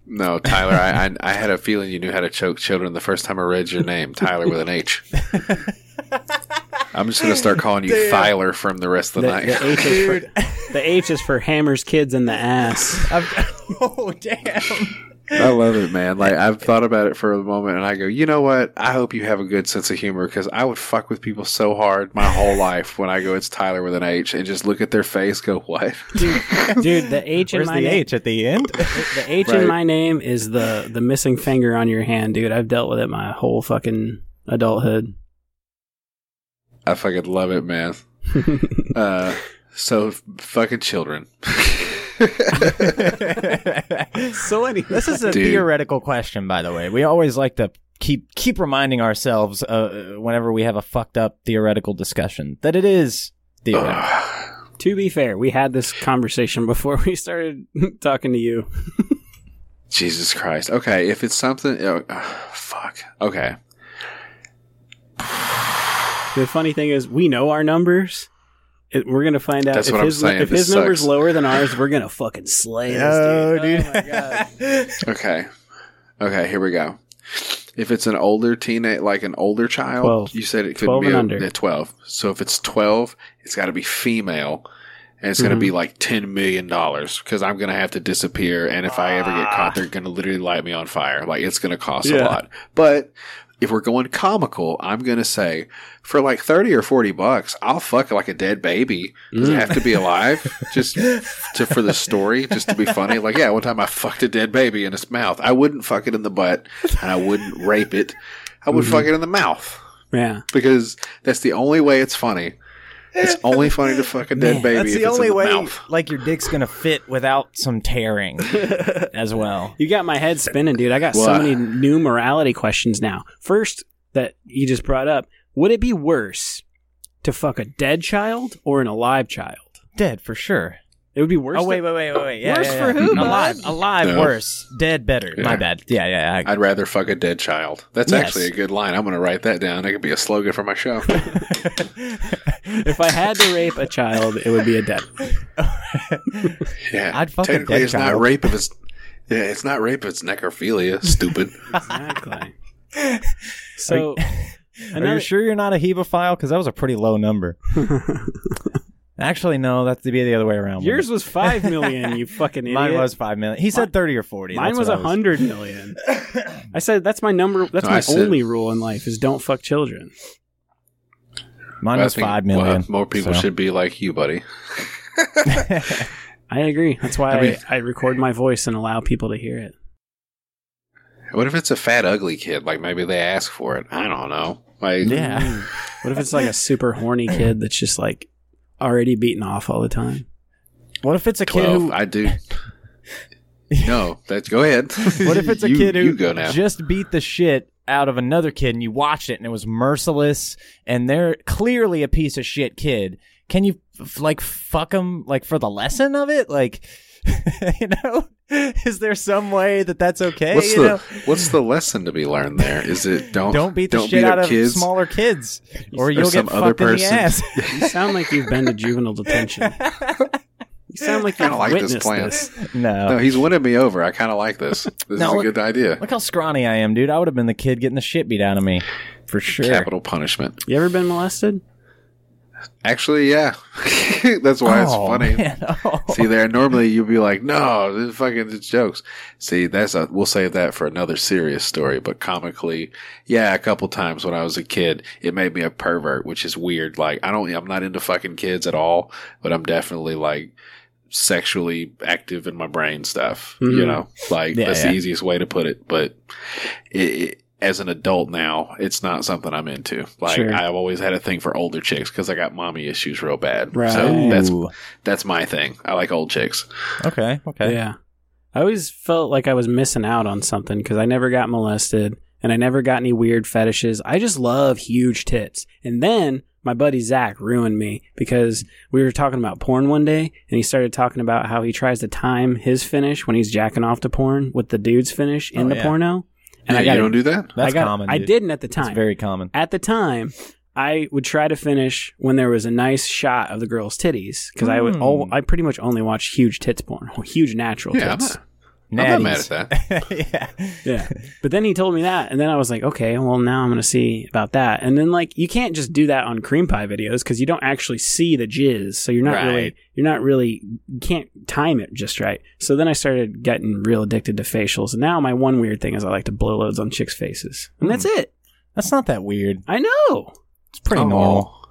No, Tyler, I, I I had a feeling you knew how to choke children the first time I read your name, Tyler with an H. I'm just gonna start calling you Tyler from the rest of The, the, night. the H is for, the H is for hammers kids in the ass. oh damn! I love it, man. Like I've thought about it for a moment, and I go, you know what? I hope you have a good sense of humor because I would fuck with people so hard my whole life when I go, it's Tyler with an H, and just look at their face, go, what? Dude, dude the H in Where's my the name, H at the end? the H Right. in my name is the the missing finger on your hand, dude. I've dealt with it my whole fucking adulthood. I fucking love it, man. uh, so fucking children. So anyway, This is a Dude. theoretical question, by the way. We always like to keep keep reminding ourselves uh, whenever we have a fucked up theoretical discussion that it is theoretical. to be fair, we had this conversation before we started talking to you. Jesus Christ. Okay, if it's something, oh, ah, fuck. Okay. The funny thing is, we know our numbers. It, we're gonna find out That's if what I'm his saying. if This his number's lower than ours. We're gonna fucking slay this dude. dude. Oh my god. Okay. Okay, here we go. If it's an older teenage, like an older child, 12. you said it could 12 be and a, under. yeah, 12. So if it's 12, it's got to be female. And it's going Mm-hmm. to be like $10 million because I'm going to have to disappear. And if I ever get caught, they're going to literally light me on fire. Like it's going to cost a Yeah. lot. But if we're going comical, I'm going to say for like 30 or 40 bucks, I'll fuck like a dead baby. Does it have to be mm. alive? just to, for the story, just to be funny. Like, yeah, one time I fucked a dead baby in its mouth. I wouldn't fuck it in the butt and I wouldn't rape it. I would fuck mm-hmm. it in the mouth Yeah. because that's the only way it's funny. It's only funny to fuck a dead Man, baby That's if the it's only in the way, mouth. like your dick's gonna fit without some tearing as well. You got my head spinning, dude. I got so many new morality questions now. First, that you just brought up, would it be worse to fuck a dead child or an alive child? Dead for sure. It would be worse. Oh wait, wait, wait, wait, wait. Yeah, Worse yeah, for yeah. who, Alive, bud? alive, No. worse. Dead, better. Yeah. My bad. Yeah, yeah. I, I'd rather fuck a dead child. That's Yes. actually a good line. I'm going to write that down. It could be a slogan for my show. if I had to rape a child, it would be a dead. Yeah, I'd fuck a technically dead it's child. not rape if it's yeah, it's not rape if it's necrophilia. Stupid. Exactly. So, Are Another- you sure you're not a hebephile? Because that was a pretty low number. Actually, no, that's to be the other way around. Yours was five million. You fucking idiot. Mine was five million. He said thirty or forty. Mine That's was what a I hundred million. I said that's my number. That's No, my said- only rule in life is don't fuck children. Mine was five million. well, more people so. should be like you, buddy. I agree. That's why I, I I, record my voice and allow people to hear it. What if it's a fat, ugly kid? Like maybe they ask for it. I don't know. Like, Yeah. What if it's like a super horny kid that's just like already beaten off all the time? What if it's a kid twelve. who? I do. no, that's go ahead. What if it's a You- kid who you go now? just beat the shit out of another kid and you watched it and it was merciless and they're clearly a piece of shit kid? Can you f- like fuck them like for the lesson of it? Like, you know, is there some way that that's okay? What's you the know? What's the lesson to be learned there? Is it don't Don't beat the don't shit beat out of kids? smaller kids, or Or you'll some get other fucked in the person. ass. You sound like you've been to juvenile detention. You sound like Kinda you've like this witnessed plan. this. no, No, he's winning me over. I kind of like this. This No, is a look- good idea. look how scrawny I am, dude. I would have been the kid getting the shit beat out of me for sure. Capital punishment. You ever been molested? Actually, yeah. That's why it's Oh, funny. Oh. See there, normally you'd be like, "No, this is fucking it's jokes." See, that's a we'll save that for another serious story. But comically, yeah, a couple times when I was a kid, it made me a pervert, which is weird. Like, I don't, I'm not into fucking kids at all, but I'm definitely like sexually active in my brain stuff. You Mhm. know, like Yeah, that's yeah. the easiest way to put it. But it, it, as an adult now, it's not something I'm into. Like, Sure. I've always had a thing for older chicks because I got mommy issues real bad. Right. So that's that's my thing. I like old chicks. okay. Okay. Yeah. I always felt like I was missing out on something because I never got molested and I never got any weird fetishes. I just love huge tits. And then my buddy Zach ruined me because we were talking about porn one day and he started talking about how he tries to time his finish when he's jacking off to porn with the dude's finish in Oh, the yeah. porno. And yeah, I got you don't do that. That's I got, common. I dude. didn't at the That's time. very common. at the time, I would try to finish when there was a nice shot of the girl's titties because I would. Mm. Oh, I pretty much only watch huge tits porn, huge natural Yeah, I'm tits. Not, I'm not mad at that. yeah. Yeah, but then he told me that, and then I was like, okay, well now I'm gonna see about that. And then like you can't just do that on cream pie videos because you don't actually see the jizz, so you're not really you're not really you can't time it just right. So then I started getting real addicted to facials, and now my one weird thing is I like to blow loads on chicks' faces, and that's Hmm. it. That's not that weird. I know. It's pretty Oh, normal.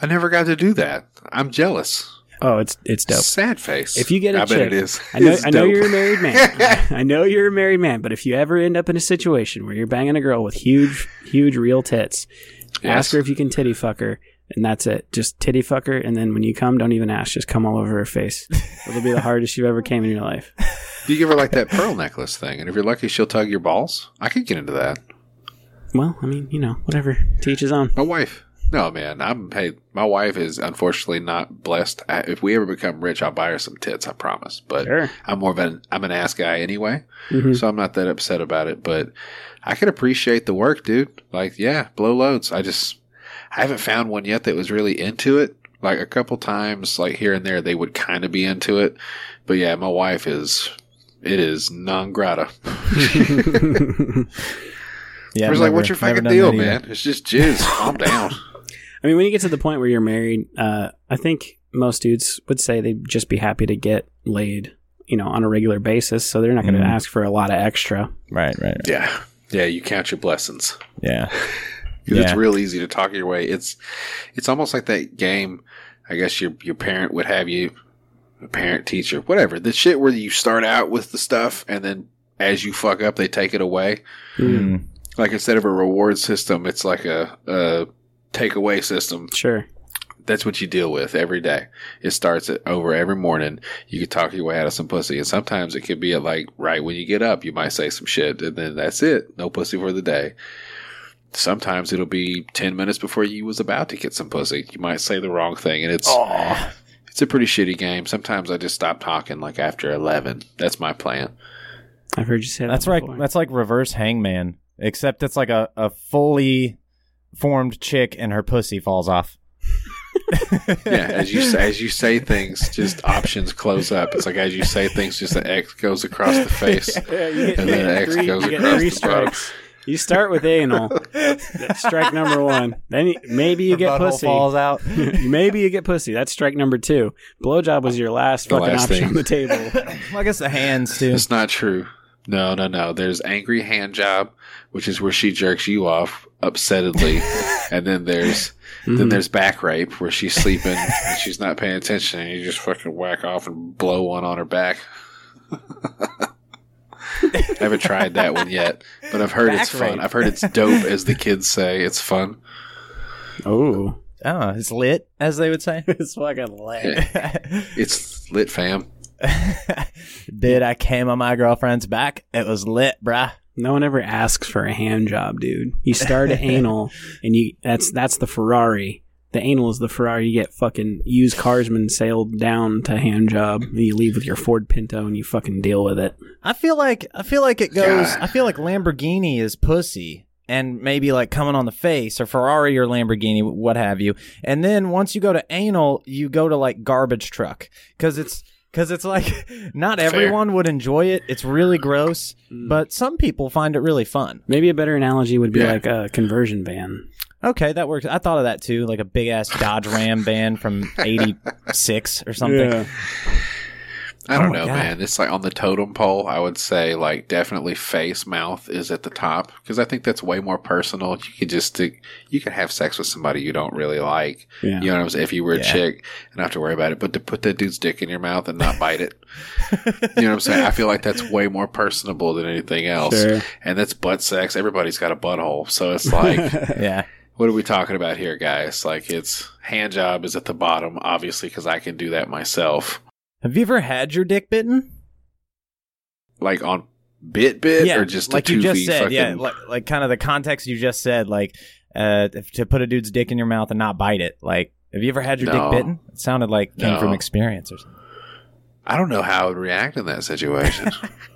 I never got to do that. I'm jealous. Oh, it's it's dope. Sad face. If you get a I bet chick, it is. I know, It's I know you're a married man. I know you're a married man, but if you ever end up in a situation where you're banging a girl with huge, huge real tits, Yes. ask her if you can titty fuck her, and that's it. Just titty fuck her, and then when you come, don't even ask. Just come all over her face. It'll be the hardest you've ever came in your life. Do you give her like that pearl necklace thing, and if you're lucky, she'll tug your balls. I could get into that. Well, I mean, you know, whatever. Teach his own. My wife. No, man. I'm. Hey, my wife is unfortunately not blessed. I, if we ever become rich, I'll buy her some tits. I promise. But Sure. I'm more of an I'm an ass guy anyway, Mhm. so I'm not that upset about it. But I can appreciate the work, dude. Like, yeah, blow loads. I just I haven't found one yet that was really into it. Like a couple times, like here and there, they would kind of be into it. But yeah, my wife is. It is non grata. Yeah. I was like, "What's your fucking deal, that either. man? It's just jizz. Calm down." I mean, when you get to the point where you're married, uh, I think most dudes would say they'd just be happy to get laid, you know, on a regular basis. So they're not going to Mhm. ask for a lot of extra. Right. Right. right. Yeah, yeah. You count your blessings. Yeah. 'Cause it's Yeah. real easy to talk your way. It's it's almost like that game. I guess your your parent would have you, a parent teacher, whatever. The shit where you start out with the stuff and then as you fuck up, they take it away. Mm. Like instead of a reward system, it's like a, a takeaway system. Sure. That's what you deal with every day. It starts at over every morning. You can talk your way out of some pussy, and sometimes it could be at like right when you get up, you might say some shit, and then that's it. No pussy for the day. Sometimes it'll be ten minutes before you was about to get some pussy. You might say the wrong thing, and it's it's a pretty shitty game. Sometimes I just stop talking like after eleven. That's my plan. I've heard you say that. That's right. before. That's like reverse hangman, except it's like a, a fully formed chick and her pussy falls off. Yeah, as you say, as you say things, just options close up. It's like as you say things, just the X goes across the face. Yeah, you get, And then get X three, goes across three the bottom. You start with anal. Strike number one. Then you, maybe you get pussy. falls out. maybe you get pussy. That's strike number two. Blowjob was your last The fucking last option thing. on the table. Well, I guess the hands too. It's not true. No, no, no. There's angry hand job, which is where she jerks you off upsettedly, and then there's then hmm. there's back rape where she's sleeping and she's not paying attention, and you just fucking whack off and blow one on her back. I haven't tried that one yet, but I've heard it's Back fun. I've heard it's dope, as the kids say. It's fun. Oh, Oh, it's lit, as they would say. it's fucking lit. It's lit, fam. Did I came on my girlfriend's back? It was lit, bruh. No one ever asks for a hand job, dude. You start at anal, and you that's that's the Ferrari. The anal is the Ferrari. You get fucking used carsman sailed down to hand job. And you leave with your Ford Pinto, and you fucking deal with it. I feel like I feel like it goes. God. I feel like Lamborghini is pussy, and maybe like coming on the face, or Ferrari or Lamborghini, what have you. And then once you go to anal, you go to like garbage truck because it's because it's like not everyone would enjoy it. It's really gross, mm. but some people find it really fun. Maybe a better analogy would be Yeah. like a conversion van. Okay, that works. I thought of that too, like a big ass Dodge Ram van from '86 or something. I don't Oh know, God. man. It's like on the totem pole, I would say like definitely face mouth is at the top because I think that's way more personal. You could just stick, you could have sex with somebody you don't really like. Yeah. You know what I'm saying? If you were a Yeah. chick and not have to worry about it, but to put that dude's dick in your mouth and not bite it, you know what I'm saying? I feel like that's way more personable than anything else. Sure. And that's butt sex. Everybody's got a butthole, so it's like. Yeah. What are we talking about here, guys? Like, it's hand job is at the bottom, obviously, because I can do that myself. Have you ever had your dick bitten? Like on bit bit, yeah, or just like you just said, fucking. yeah, like, like kind of the context you just said, like uh, if- to put a dude's dick in your mouth and not bite it. Like, have you ever had your No. dick bitten? It sounded like it came No. from experience or something. I don't know how I would react in that situation.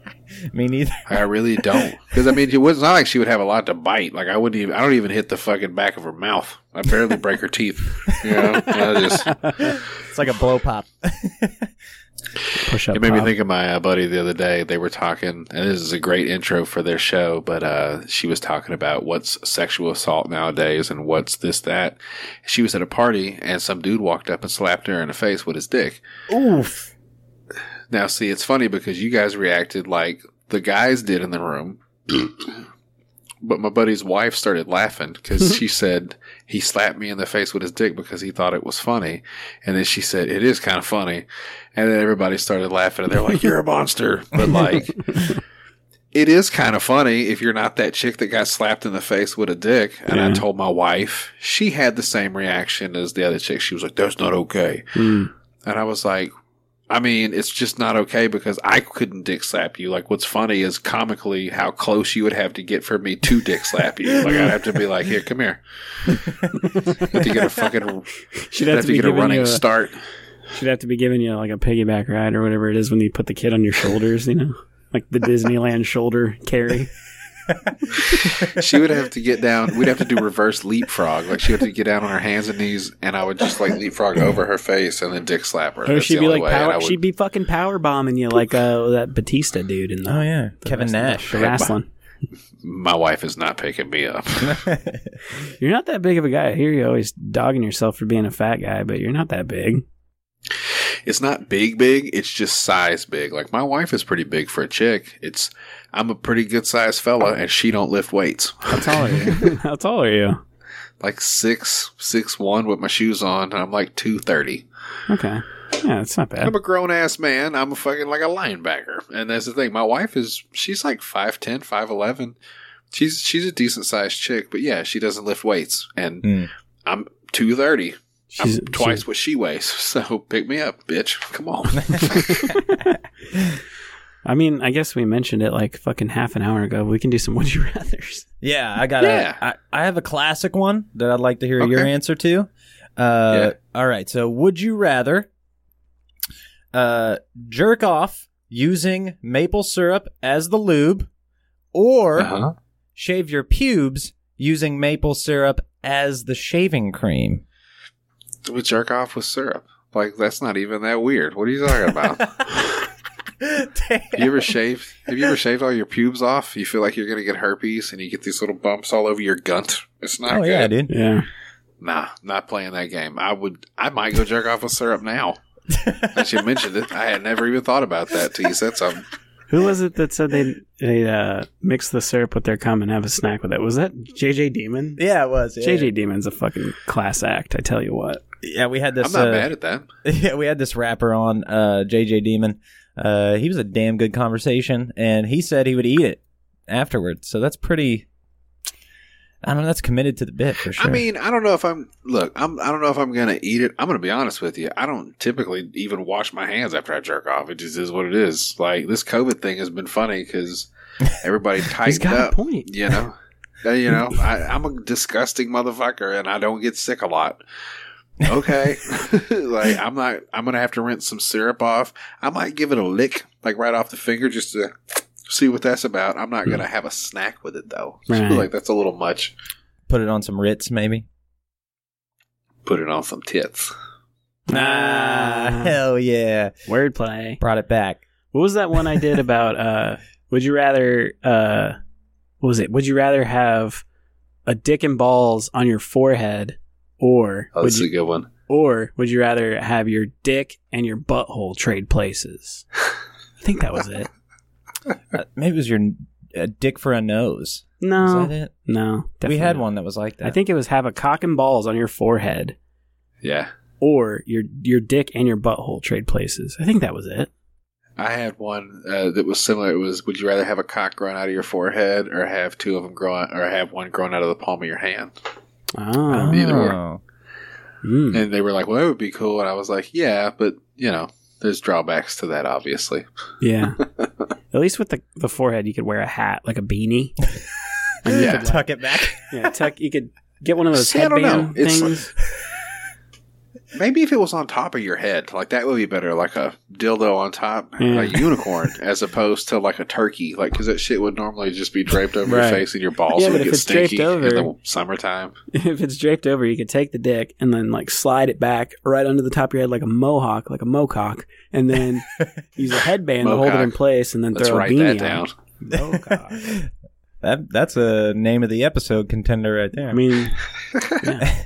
Me neither. I really don't, because I mean, it was not like she would have a lot to bite. Like I wouldn't even. I don't even hit the fucking back of her mouth. I barely break her teeth. You know, just. It's like a blow pop. Push up. It made me think of my uh, buddy the other day. They were talking, and this is a great intro for their show. But uh, she was talking about what's sexual assault nowadays and what's this that. She was at a party, and some dude walked up and slapped her in the face with his dick. Oof. Now, see, it's funny because you guys reacted like the guys did in the room. But my buddy's wife started laughing because she said he slapped me in the face with his dick because he thought it was funny. And then she said, it is kind of funny. And then everybody started laughing and they're like, you're a monster. But like, it is kind of funny if you're not that chick that got slapped in the face with a dick. And I told my wife, she had the same reaction as the other chick. She was like, that's not okay. Mm. And I was like, I mean, it's just not okay because I couldn't dick slap you. Like, what's funny is comically how close you would have to get for me to dick slap you. Like, I'd have to be like, here, come here. have to get a fucking, She'd have, have to, get a giving running you a, start. She'd have to be giving you like a piggyback ride or whatever it is when you put the kid on your shoulders. You know, like the Disneyland shoulder carry. She would have to get down. We'd have to do reverse leapfrog. Like, she would have to get down on her hands and knees, and I would just like leapfrog over her face and then dick slap her. Or That's she'd be like way, and I power. would- She'd be fucking power bombing you like uh, that Batista dude in the. Oh yeah, the Kevin wrestling- Nash. The wrestling. my wife is not picking me up. You're not that big of a guy. I hear you always dogging yourself for being a fat guy, but you're not that big. it's not big big it's just size big like my wife is pretty big for a chick it's i'm a pretty good sized fella and she don't lift weights. How tall are you? How tall are you? like six six one with my shoes on and i'm like 230 Okay. Yeah, it's not bad. i'm a grown-ass man. I'm a fucking like a linebacker. And that's the thing. My wife is she's like 5'10 5'11 she's she's a decent sized chick but yeah she doesn't lift weights. And Mm. i'm 230 She's I'm twice what she weighs. So pick me up bitch. Come on I mean, I guess we mentioned it like fucking half an hour ago. We can do some would you rather's. Yeah, I got Yeah. a. I, I have a classic one that I'd like to hear your answer to. Uh, All right. So, would you rather uh, jerk off using maple syrup as the lube, or uh-huh. shave your pubes using maple syrup as the shaving cream? We jerk off with syrup. Like that's not even that weird. What are you talking about? you ever shaved? Have you ever shaved all your pubes off? You feel like you're gonna get herpes, and you get these little bumps all over your gunt. It's not oh good. yeah, dude. Yeah. Nah, not playing that game. I would. I might go jerk off with syrup now. As you mentioned it, I had never even thought about that till you said something. Who was it that said they they uh, mix the syrup with their cum and have a snack with it? Was that JJ Demon? Yeah, it was. JJ Demon's a fucking class act. I tell you what. Yeah, we had this. I'm not uh, mad at that. yeah, we had this rapper on, uh, JJ Demon. Uh, he was a damn good conversation, and he said he would eat it afterwards. So that's pretty. I don't know. That's committed to the bit for sure. I mean, I don't know if I'm look. I'm. I don't know if I'm gonna eat it. I'm gonna be honest with you. I don't typically even wash my hands after I jerk off. It just is what it is. Like this COVID thing has been funny because everybody tightened up. point. You know, Uh, you know. I, I'm a disgusting motherfucker, and I don't get sick a lot. Okay, like I'm not. I'm gonna have to rinse some syrup off. I might give it a lick, like right off the finger, just to see what that's about. I'm not gonna have a snack with it though. I Right. feel like that's a little much. Put it on some Ritz, maybe. Put it on some tits. Ah, hell yeah! Wordplay. Brought it back. What was that one I did about? uh Would you rather? uh What was it? Would you rather have a dick and balls on your forehead, or Oh, would this is you, a good one. or would you rather have your dick and your butthole trade places? I think that was it. Uh, maybe it was your uh, dick for a nose. No, Is that it? no, we had not. one that was like that. I think it was have a cock and balls on your forehead, Yeah. or your your dick and your butthole trade places. I think that was it. I had one uh, that was similar. It was: Would you rather have a cock growing out of your forehead, or have two of them growing, or have one growing out of the palm of your hand? Oh, Either or. Mm. And they were like, "Well, that would be cool." And I was like, "Yeah, but you know, there's drawbacks to that, obviously." yeah. At least with the the forehead, you could wear a hat like a beanie. And you Yeah. could, like, Tuck it back. yeah, tuck. You could get one of those See, I don't know. headband It's things. Maybe if it was on top of your head, like that would be better, like a dildo on top, Yeah. a unicorn, as opposed to like a turkey, like because that shit would normally just be draped over Right. your face and your balls Yeah, would get stinky over- in the summertime. if it's draped over, you could take the dick and then like slide it back right under the top of your head like a mohawk, like a mocock, and then use a headband to hold it in place, and then Let's throw a write beanie that down. Mocock. That that's a name of the episode contender right there. I mean, yeah.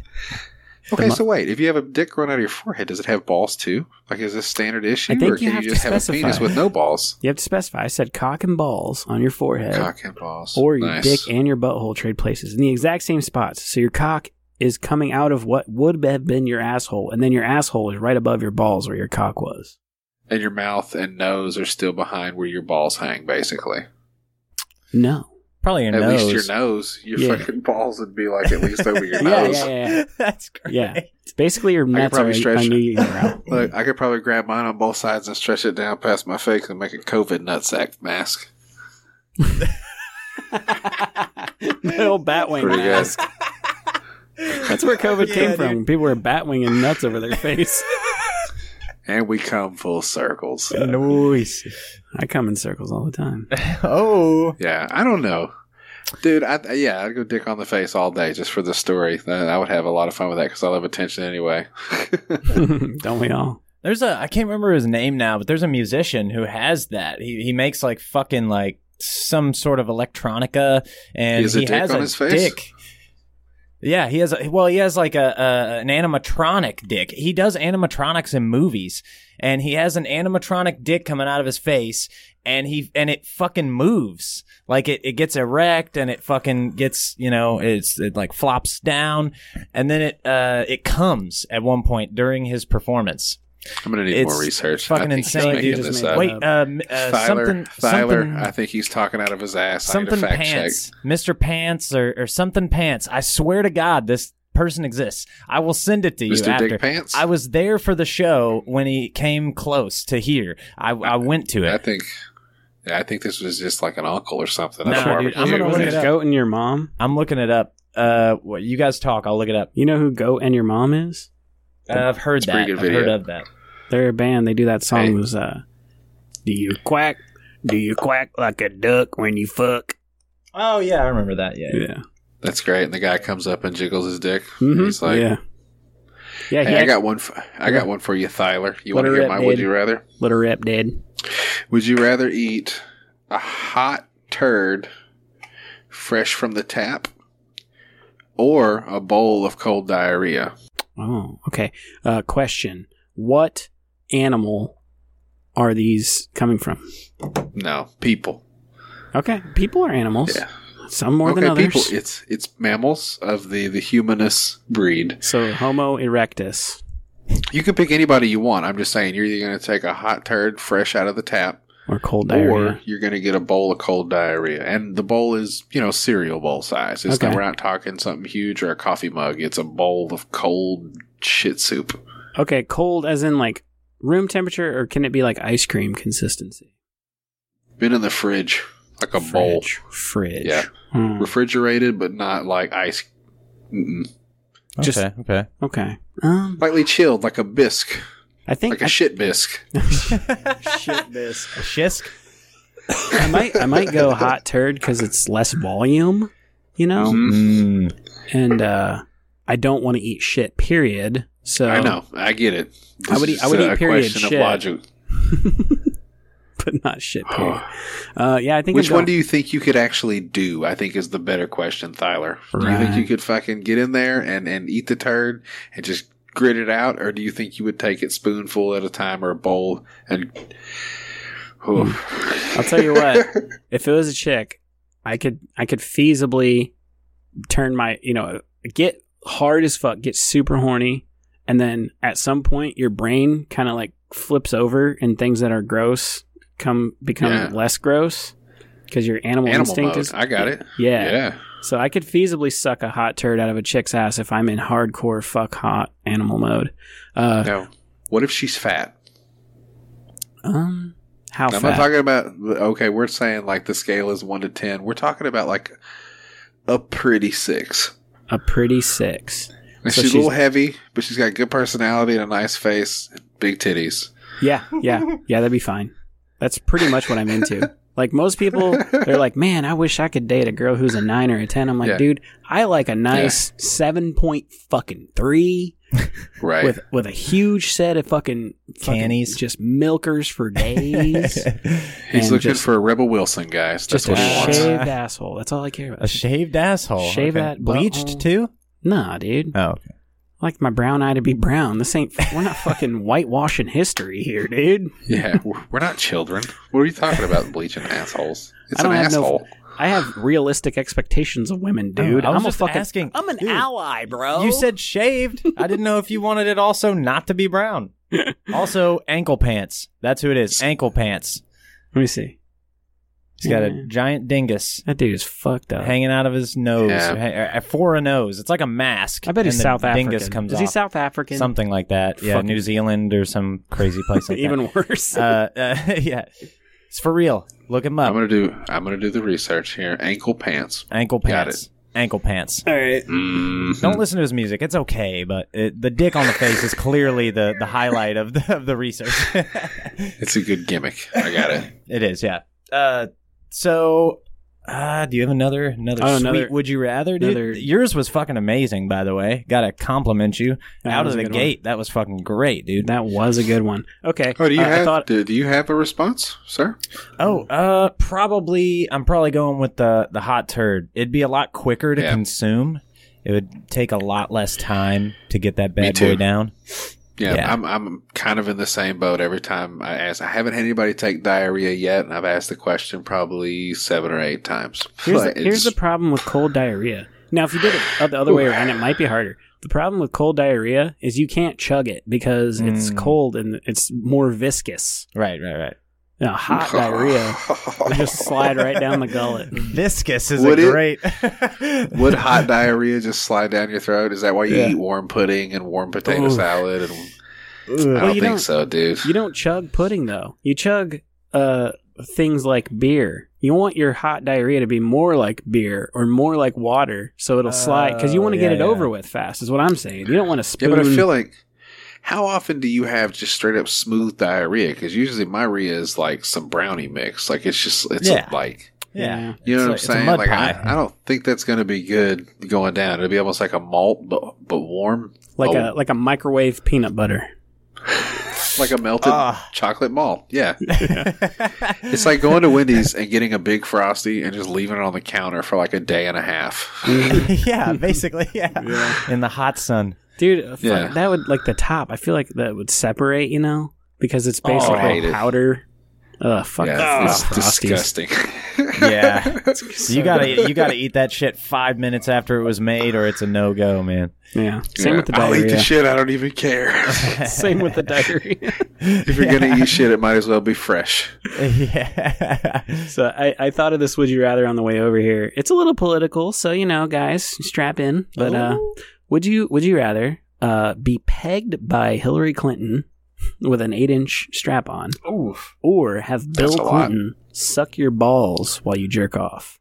Okay, mo- so wait, if you have a dick growing out of your forehead, does it have balls too? Like, is this standard issue, I think or you can have you to just have a specify. penis with no balls? you have to specify. I said cock and balls on your forehead, Cock and balls, or your Nice. dick and your butthole trade places in the exact same spots. So your cock is coming out of what would have been your asshole, and then your asshole is right above your balls where your cock was. and your mouth and nose are still behind where your balls hang, basically. No. Probably your at nose. least your nose, your Yeah. fucking balls would be like at least over your Yeah, nose. yeah, yeah, yeah. That's great. Yeah. Basically, your could nuts are probably stretch on it. your. Look, I could probably grab mine on both sides and stretch it down past my face and make a COVID nutsack mask. the old batwing Pretty good. mask. That's where COVID Yeah, came dude. from. People were batwinging nuts over their face. And we come full circles. Noise. I come in circles all the time. Oh. Yeah, I don't know. Dude, I, yeah, I'd go dick on the face all day just for the story. I I would have a lot of fun with that because I love attention anyway. Don't we all? There's a I can't remember his name now, but there's a musician who has that. He he makes like fucking like some sort of electronica, and He has a he dick has on a his face? dick. Yeah, he has. A, well, he has like a, a an animatronic dick. He does animatronics in movies, and he has an animatronic dick coming out of his face, and he and it fucking moves. Like it, it gets erect and it fucking gets you know it's it like flops down, and then it uh it comes at one point during his performance. I'm gonna need It's more research. fucking I think he's insane, dude. this Just Wait, um, uh, Thyler, something, Thyler, something, I think he's talking out of his ass. something I need to fact pants, check. Mr. Pants, or, or something pants. I swear to God, this person exists. I will send it to you Mr. after. Dick Pants. I was there for the show when he came close to here. I, I went to it. I it. think. Yeah, I think this was just like an uncle or something. No, That's why dude, I'm gonna look it it up. Goat and your mom? I'm looking it up. Uh, what, you guys talk. I'll look it up. You know who Goat and your mom is? Uh, I've heard It's a that. I've video. heard of that. They're a band. They do that song. Hey. Was uh, do you quack? Do you quack like a duck when you fuck? Oh yeah, I remember that. Yeah. Yeah. That's great. And the guy comes up and jiggles his dick. Mhm. He's like, yeah. Yeah, he "Hey, I got one. For, I got one for you, Thyler. You want to hear my dude. Would You Rather? little rep dead. Would you rather eat a hot turd fresh from the tap or a bowl of cold diarrhea? Oh, okay. Uh, question: What animal are these coming from? No, people. Okay, people are animals. Yeah. Some more than others. people. It's it's mammals of the the humanus breed. So Homo erectus You can pick anybody you want. I'm just saying you're either going to take a hot turd fresh out of the tap, or cold diarrhea. or you're going to get a bowl of cold diarrhea. And the bowl is you know cereal bowl size. It's Okay. not, we're not talking something huge or a coffee mug. It's a bowl of cold shit soup. Okay, cold as in like room temperature, or can it be like ice cream consistency? Been in the fridge like a bowl, Fridge. Fridge. Yeah. Hmm. refrigerated but not like ice. Mm-mm. Just- okay, okay. Okay. Um, Lightly chilled, like a bisque, I think like a I, shit bisque. shit this. A shisk? I might I might go hot turd because it's less volume, you know. Mm. and uh, I don't want to eat shit. Period. So I know, I get it. I would eat- I would eat period shit. but not shit. Period. uh, yeah, I think Which I'm one going- do you think you could actually do? I think is the better question, Tyler. Do you think you could fucking get in there and, and eat the turd and just grit it out, or do you think you would take it spoonful at a time or a bowl and? Oof. I'll tell you what. if it was a chick, I could I could feasibly turn my you know get hard as fuck, get super horny, and then at some point your brain kind of like flips over and things that are gross come become Yeah. less gross because your animal, Animal instinct mode. is I got it. yeah. Yeah. So I could feasibly suck a hot turd out of a chick's ass if I'm in hardcore fuck hot animal mode. Uh, Now, what if she's fat? um, how I'm fat? not talking about. Okay, we're saying like the scale is one to ten. We're talking about like a pretty six. a pretty six. And So she's, she's- a little heavy, but she's got good personality and a nice face, and big titties. Yeah, yeah, yeah. That'd be fine. That's pretty much what I'm into. Like most people, they're like, "Man, I wish I could date a girl who's a nine or a 10. I'm like, Yeah. dude, I like a nice seven point fucking three Right. with with a huge set of fucking, fucking Cannies. just milkers for days. He's looking just- for a Rebel Wilson, guys. That's just what a he wants. shaved asshole. That's all I care about. A shaved asshole. Shave that Bleached butthole. too? nah, dude. Oh, okay. I like my brown eye to be brown. This ain't. We're not fucking whitewashing history here, dude. Yeah, we're we're not children. What are you talking about, bleaching assholes? It's I don't an have no- asshole. I have realistic expectations of women, oh, dude. I was I'm a just fucking. asking- I'm an Dude, ally, bro. You said shaved. I didn't know if you wanted it also not to be brown. Also, ankle pants. That's who it is. Ankle pants. Let me see. He's got Yeah. a giant dingus That dude is fucked up. hanging out of his nose, Yeah. ha- uh, for a nose. It's like a mask. I bet he's and the South Dingus African. comes is he off. South African? Something like that. Yeah, Fucking- New Zealand or some crazy place like Even worse. Uh, uh, yeah, it's for real. Look him up. I'm gonna do. I'm gonna do the research here. Ankle pants. Ankle Got pants. Ankle pants. All right. Mm. Don't listen to his music. It's okay, but it, the dick on the face is clearly the, the highlight of the of the research. It's a good gimmick. I got it. it is, yeah. Uh, so, uh, do you have another another Oh, sweet another- would you rather, dude? another- Yours was fucking amazing, by the way. Got to compliment you That out was of a the good one. gate. That was fucking great, dude. That was a good one. Okay. Oh, do you uh, I have? thought, do, do you have a response, sir? Oh, uh, probably. I'm probably going with the the hot turd. It'd be a lot quicker to Yeah. consume. It would take a lot less time to get that Me bad too. boy down. Yeah, Yeah. I'm. I'm kind of in the same boat every time I ask. I haven't had anybody take diarrhea yet, and I've asked the question probably seven or eight times. here's, But the, here's the problem with cold diarrhea. Now, if you did it the other way around, it might be harder. The problem with cold diarrhea is you can't chug it because it's Mm. cold and it's more viscous. Right, right, right. Now, hot diarrhea will just slide right down the gullet. Viscous is Would a it? great. Would hot diarrhea just slide down your throat? Is that why you Yeah. eat warm pudding and warm potato Oof. salad? And I don't you think don't- so, dude. You don't chug pudding though. You chug uh things like beer. You want your hot diarrhea to be more like beer or more like water, so it'll slide because you want to Oh, get it yeah. over with fast. Is what I'm saying. You don't want to spoon. yeah, but I feel like how often do you have just straight up smooth diarrhea? Because usually my rhea is like some brownie mix. Like it's just it's Yeah. like yeah. you know It's what like- I'm saying. mud Like I, pie. I don't think that's going to be good going down. It'll be almost like a malt, but but warm. like Oh. a like a microwave peanut butter. like a melted Ah. chocolate malt. Yeah. it's like going to Wendy's and getting a big frosty and just leaving it on the counter for like a day and a half. yeah, basically, yeah. In the hot sun. Dude, uh, fuck, Yeah. that would like the top. I feel like that would separate, you know, because it's Oh, I basically it. powder. Ugh, fuck. yeah, it's fuck disgusting. Yeah. you gotta you gotta eat that shit five minutes after it was made or it's a no go, man. Yeah. Same Yeah, with the I'll eat the shit. I don't even care. Same with the diarrhea. if you're gonna eat shit, it might as well be fresh. yeah. so I, I thought of this would you rather on the way over here. It's a little political, so you know, guys, strap in. But uh would you would you rather uh be pegged by Hillary Clinton with an eight inch strap on Oof. or have Bill a lot. Clinton suck your balls while you jerk off?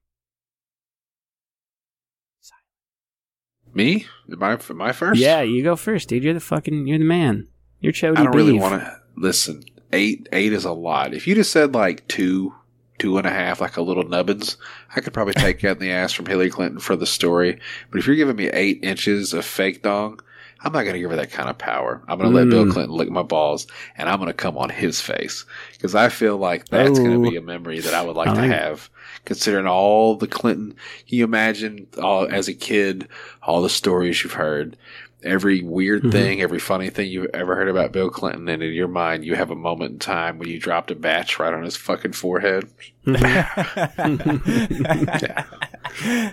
Me? Am I, am I first? Yeah, you go first, dude. You're the fucking you're the man. You're Chody I don't really want to listen. Eight, eight is a lot. If you just said like two, two and a half, like a little nubbins, I could probably take that in the ass from Hillary Clinton for the story. But if you're giving me eight inches of fake dong, I'm not going to give her that kind of power. I'm going to let Bill Mm. Clinton lick my balls, and I'm going to come on his face because I feel like that's going Oh. to be a memory that I would like I to like- have. Considering all the Clinton, you imagine all, as a kid, all the stories you've heard, every weird Mhm. thing, every funny thing you've ever heard about Bill Clinton, and in your mind, you have a moment in time when you dropped a batch right on his fucking forehead.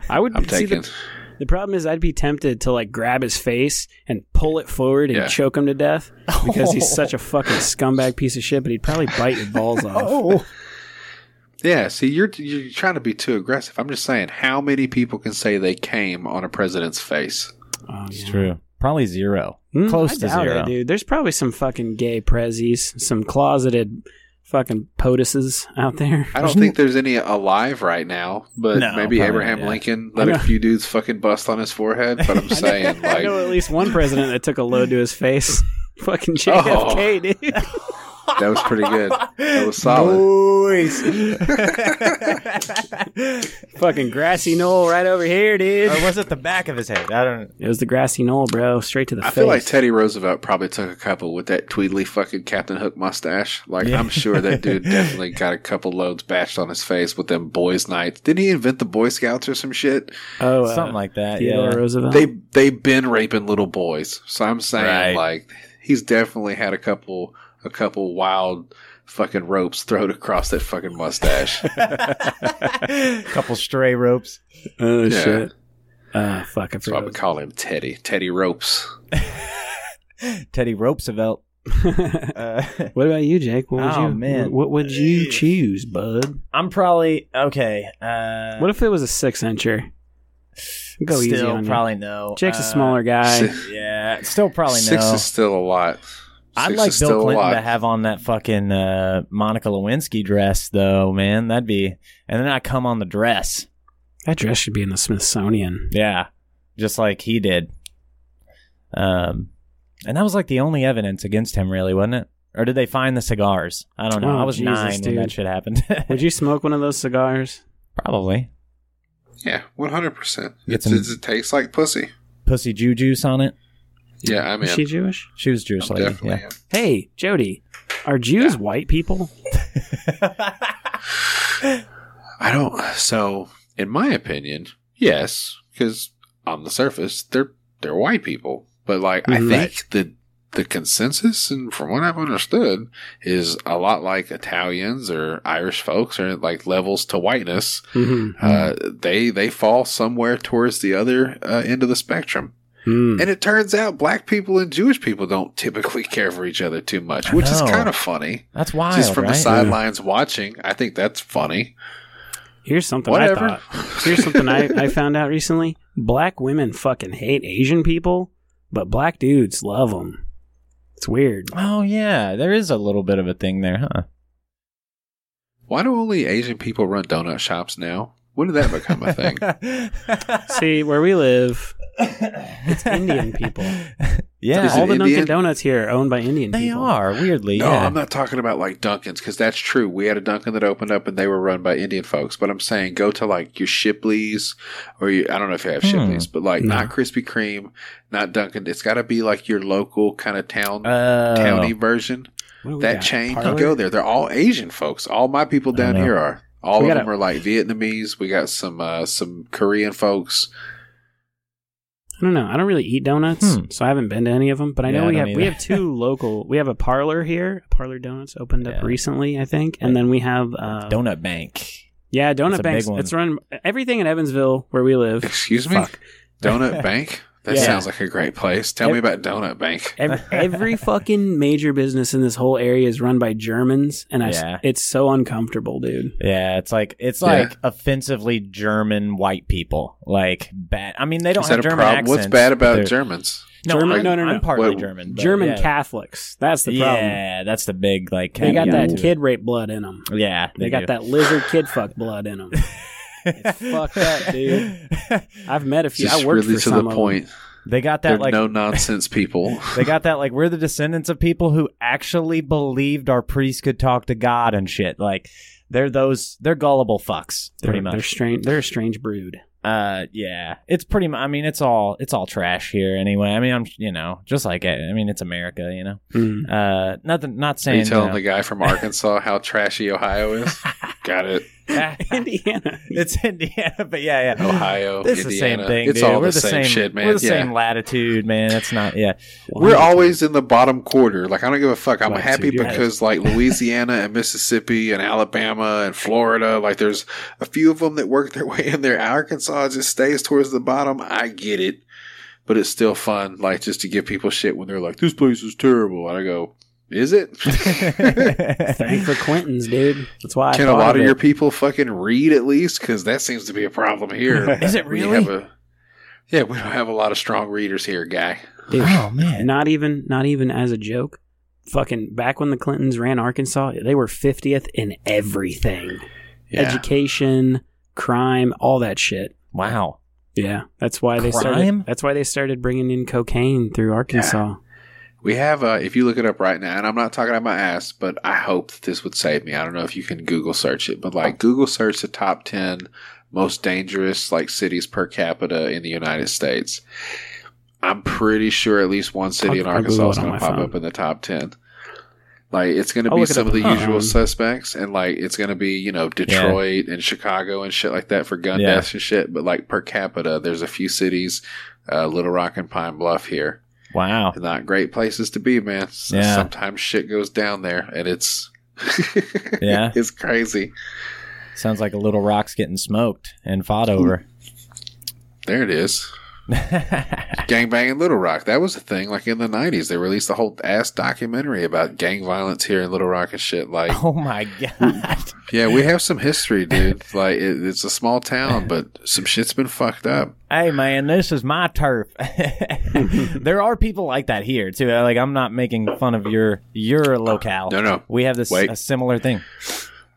I would I'm see taking. the, the problem is I'd be tempted to like grab his face and pull it forward and Yeah. choke him to death because he's such a fucking scumbag piece of shit. But he'd probably bite your balls off. Oh. Yeah, see, you're you're trying to be too aggressive. I'm just saying, how many people can say they came on a president's face? Oh, It's yeah. true. Probably zero. Hmm, Close I to zero. it, dude. There's probably some fucking gay prezzies, some closeted fucking POTUSes out there. I don't think there's any alive right now, but No, maybe Abraham not, yeah. Lincoln I let a few dudes fucking bust on his forehead. But I'm saying, I like, know at least one president that took a load to his face. fucking JFK, dude. that was pretty good. That was solid. fucking grassy knoll right over here, dude. or was it the back of his head? I don't. It was the grassy knoll, bro. Straight to the I face. feel like Teddy Roosevelt probably took a couple with that Tweedly fucking Captain Hook mustache. Like Yeah. I'm sure that dude definitely got a couple loads bashed on his face with them boys' nights. Didn't he invent the Boy Scouts or some shit? oh, uh, Something like that. Theodore Yeah. Roosevelt. They they've been raping little boys. So I'm saying Right. like he's definitely had a couple a couple wild fucking ropes thrown across that fucking mustache. a Couple stray ropes. oh Yeah. shit. Ah, fuck. I That's why we call him Teddy. Teddy Ropes. Teddy Roosevelt. Uh, what about you, Jake? What would Oh, you? man. What would you choose, bud? I'm probably okay. Uh, What if it was a six incher? Go easy still on you. probably no. Jake's a Uh, smaller guy. Yeah, still probably Six no. is still a lot. I'd Six like Bill Clinton lot. to have on that fucking uh, Monica Lewinsky dress, though, man. That'd be, and then I come on the dress. That dress should be in the Smithsonian. Yeah, just like he did. Um, and that was like the only evidence against him, really, wasn't it? Or did they find the cigars? I don't know. Oh, I was Jesus, nine when dude. that shit happened. Would you smoke one of those cigars? Probably Yeah, one hundred percent. Get It some- it tastes like pussy. pussy Jew juice on it. Yeah, I'm Is she Jewish? She was Jewish I'm lady. definitely. Yeah. Hey, Jody, are Jews white people? I don't. So, in my opinion, yes, because on the surface, they're they're white people. But like. I think the the consensus, and from what I've understood, is a lot like Italians or Irish folks, or like levels to whiteness. Mm-hmm. Uh, they they fall somewhere towards the other uh, end of the spectrum. Mm. And it turns out black people and Jewish people don't typically care for each other too much, which is kind of funny. That's wild, Just from right? the sidelines watching, I think that's funny. Here's something Whatever. I thought. Here's something I, I found out recently. Black women fucking hate Asian people, but black dudes love them. It's weird. Oh yeah, there is a little bit of a thing there, huh? Why do only Asian people run donut shops now? When did that become a thing? See, where we live, it's Indian people. Yeah, Is All the Dunkin' Donuts here are owned by Indian they people. are weirdly. No, yeah. I'm not talking about like Dunkin's because that's true. We had a Dunkin' that opened up and they were run by Indian folks. But I'm saying go to like your Shipley's or you, I don't know if you have Hmm. Shipley's, but like No. not Krispy Kreme, not Dunkin'. It's got to be like your local kind of town Oh, towny version. What do we that got? chain. Parlor? You go there. They're all Asian folks. All my people down here are. All We of gotta- them are like Vietnamese. We got some uh, some Korean folks. I don't know. I don't really eat donuts, Hmm. so I haven't been to any of them. But I Yeah, know I we don't have we have two local. We have a parlor here. Parlor Donuts opened up recently, I think, and then we have uh, Donut Bank. yeah, Donut That's a big Banks. It's run everything in Evansville where we live. Excuse me, Fuck. Donut Bank. That Yeah. sounds like a great place. Tell me about Donut Bank. Every, every fucking major business in this whole area is run by Germans, and I s Yeah. it's so uncomfortable, dude. Yeah, it's like it's Yeah. like offensively German white people. Like bad. I mean, they don't Is have that a German problem? accents. What's bad about Germans? No, German- I'm, no, no, no. I'm partly What- German. German yeah. Catholics. That's the problem. Yeah, that's the big like. They got that kid rape blood in them. Yeah, They, got do. that lizard kid fuck blood in them. It's fucked up, dude. I've met a few. Just I worked really for to some the of point. They got They're that like no nonsense people. they got that like we're the descendants of people who actually believed our priests could talk to God and shit. Like they're those they're gullible fucks They're, pretty they're strange. They're a strange brood. Uh, yeah, it's pretty. mu- I mean, it's all it's all trash here anyway. I mean, I'm you know just like it. I mean, it's America, you know. Mm. Uh, nothing. Not Are saying. you telling you the guy from Arkansas how trashy Ohio is? got it. Indiana. it's Indiana, but yeah, yeah. Ohio, It's the same thing. It's dude. all we're the, same, shit, man. We're the yeah. same latitude, man. It's not. Yeah, We're always in the bottom quarter. Like I don't give a fuck. I'm Latitude, happy you're right. because like Louisiana and Mississippi and Alabama and Florida, like there's a few of them that work their way in there. Arkansas just stays towards the bottom. I get it, but it's still fun. Like just to give people shit when they're like, "This place is terrible," and I go, "Is it?" Thank for Quentin's, dude. That's why. I Can a lot of it. your people fucking read at least? Because that seems to be a problem here. Is it We really? have a- yeah, we don't have a lot of strong readers here, guy. Dude, Oh man. Not even, not even as a joke. Fucking back when the Clintons ran Arkansas, they were fiftieth in everything: Yeah. education, crime, all that shit. Wow. Yeah, that's why they started. That's why they started bringing in cocaine through Arkansas. We have, uh, if you look it up right now, and I'm not talking out my ass, but I hope that this would save me. I don't know if you can Google search it, but like Google search the top 10 most dangerous like cities per capita in the United States. I'm pretty sure at least one city I'll- in Arkansas is going to pop phone. up in the top 10. Like it's going to be some of the usual suspects, and like it's going to be you know Detroit and Chicago and shit like that for gun Yeah. deaths and shit. But like per capita, there's a few cities, uh, Little Rock and Pine Bluff here Wow. not great places to be, man. S- Yeah. Sometimes shit goes down there, and it's Yeah. it's crazy. Sounds like a little rock's getting smoked and fought over. There it is. Gangbang in Little Rock. That was a thing. Like in the nineties, they released a whole ass documentary about gang violence here in Little Rock and shit. Like, oh my god. yeah, we have some history, dude. Like, it, it's a small town, but some shit's been fucked up. hey man, this is my turf. there are people like that here too. Like I'm not making fun of your your locale. No, no. We have this Wait. a similar thing.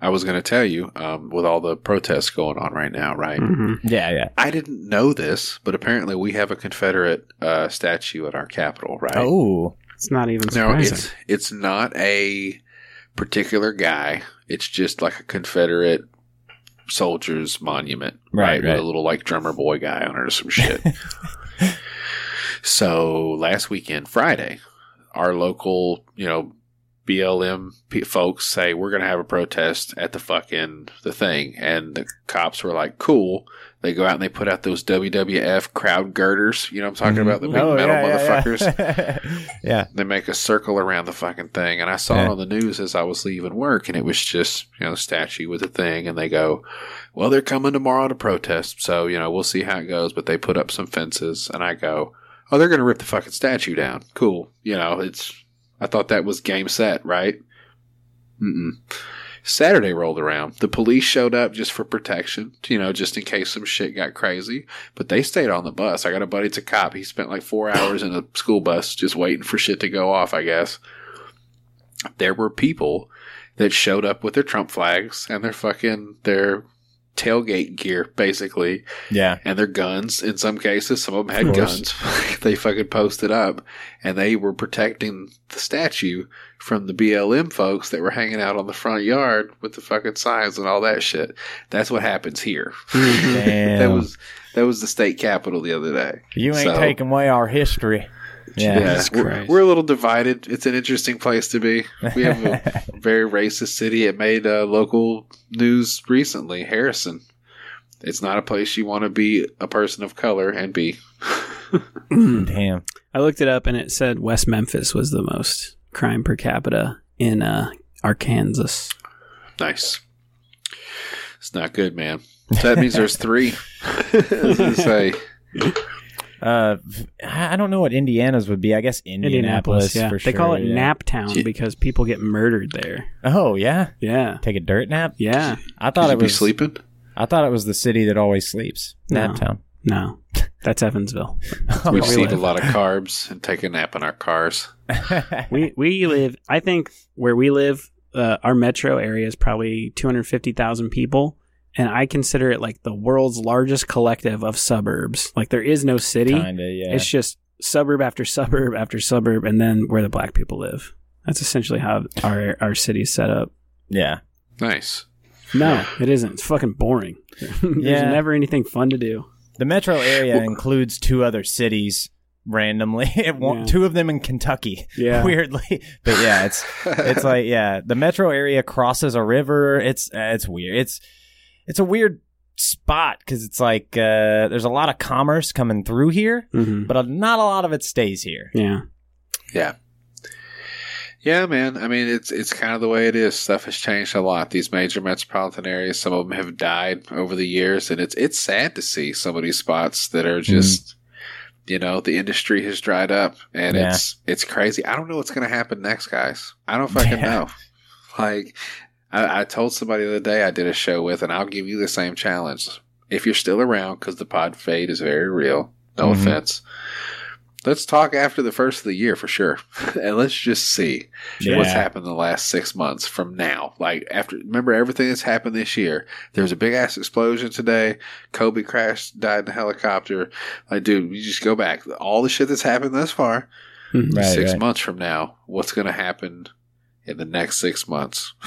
I was going to tell you, um, with all the protests going on right now, right? Mhm. Yeah, yeah. I didn't know this, but apparently we have a Confederate uh, statue at our Capitol, right? Oh. It's not even No, it's it's not a particular guy. It's just like a Confederate soldiers monument, Right, right? With a little like drummer boy guy on it or some shit. so last weekend, Friday, our local, you know, BLM folks say we're going to have a protest at the fucking the thing, and the cops were like, "Cool." They go out and they put out those WWF crowd girders. You know what I'm talking mm-hmm. about? The big Oh, metal yeah, motherfuckers Yeah. yeah. they make a circle around the fucking thing. And I saw Yeah. it on the news as I was leaving work, and it was just, you know, the statue with the thing. And they go, Well, they're coming tomorrow to protest. So, you know, we'll see how it goes. But they put up some fences. And I go, Oh, they're going to rip the fucking statue down. Cool. You know, it's, I thought that was game set, right? Mm-mm. Saturday rolled around. The police showed up just for protection, you know, just in case some shit got crazy. But they stayed on the bus. I got a buddy, it's a cop. He spent like four hours in a school bus just waiting for shit to go off, I guess. There were people that showed up with their Trump flags and their fucking, their tailgate gear, basically, Yeah. and their guns in some cases. Some of them had Of guns. they fucking posted up and they were protecting the statue from the BLM folks that were hanging out on the front yard with the fucking signs and all that shit. That's what happens here. That was that was the state capitol the other day. you ain't so- taking away our history. Yeah. Yeah, Jesus we're, we're a little divided. It's an interesting place to be. We have a very racist city. It made uh, local news recently. Harrison. It's not a place you want to be a person of color and be. Damn. I looked it up and it said West Memphis was the most crime per capita in uh, Arkansas. Nice. It's not good, man. So that means there's three. I was gonna say, Uh, I I don't know what Indiana's would be. I guess Indianapolis, yeah. for they call it yeah. Nap Town because people get murdered there. Oh yeah, Yeah. take a dirt nap. Yeah. I thought should it be was sleeping. I thought it was the city that always sleeps. No. Naptown. No. That's Evansville. Oh, We we just eat a lot of carbs and take a nap in our cars. we we live I think where we live uh, our metro area is probably 250,000 people and I consider it like the world's largest collective of suburbs. Like there is no city. Kinda, yeah. It's just suburb after suburb after suburb and then where the black people live. That's essentially how our our city's set up. yeah. Nice. No, it isn't. It's fucking boring. There's Yeah. never anything fun to do. The metro area includes two other cities randomly. It Yeah. Two of them in Kentucky. Yeah. Weirdly. But yeah, it's it's like yeah, the metro area crosses a river. It's uh, it's weird. It's it's a weird spot cuz it's like uh there's a lot of commerce coming through here, hmm but not a lot of it stays here. Yeah. Yeah. Yeah, man. I mean, it's it's kind of the way it is. Stuff has changed a lot. These major metropolitan areas, some of them have died over the years, and it's it's sad to see some of these spots that are just, you know, the industry has dried up, and Yeah. it's it's crazy. I don't know what's going to happen next, guys. I don't fucking Yeah. know. Like, I, I told somebody the other day I did a show with, and I'll give you the same challenge. If you're still around, because the pod fade is very real. No Mhm. offense. Let's talk after the first of the year for sure, and let's just see Yeah. what's happened in the last six months from now. Like after, remember everything that's happened this year. There was a big ass explosion today. Kobe crashed, died in a helicopter. Like, dude, you just go back. All the shit that's happened thus far. Mhm. Right, six right. months from now, what's going to happen in the next six months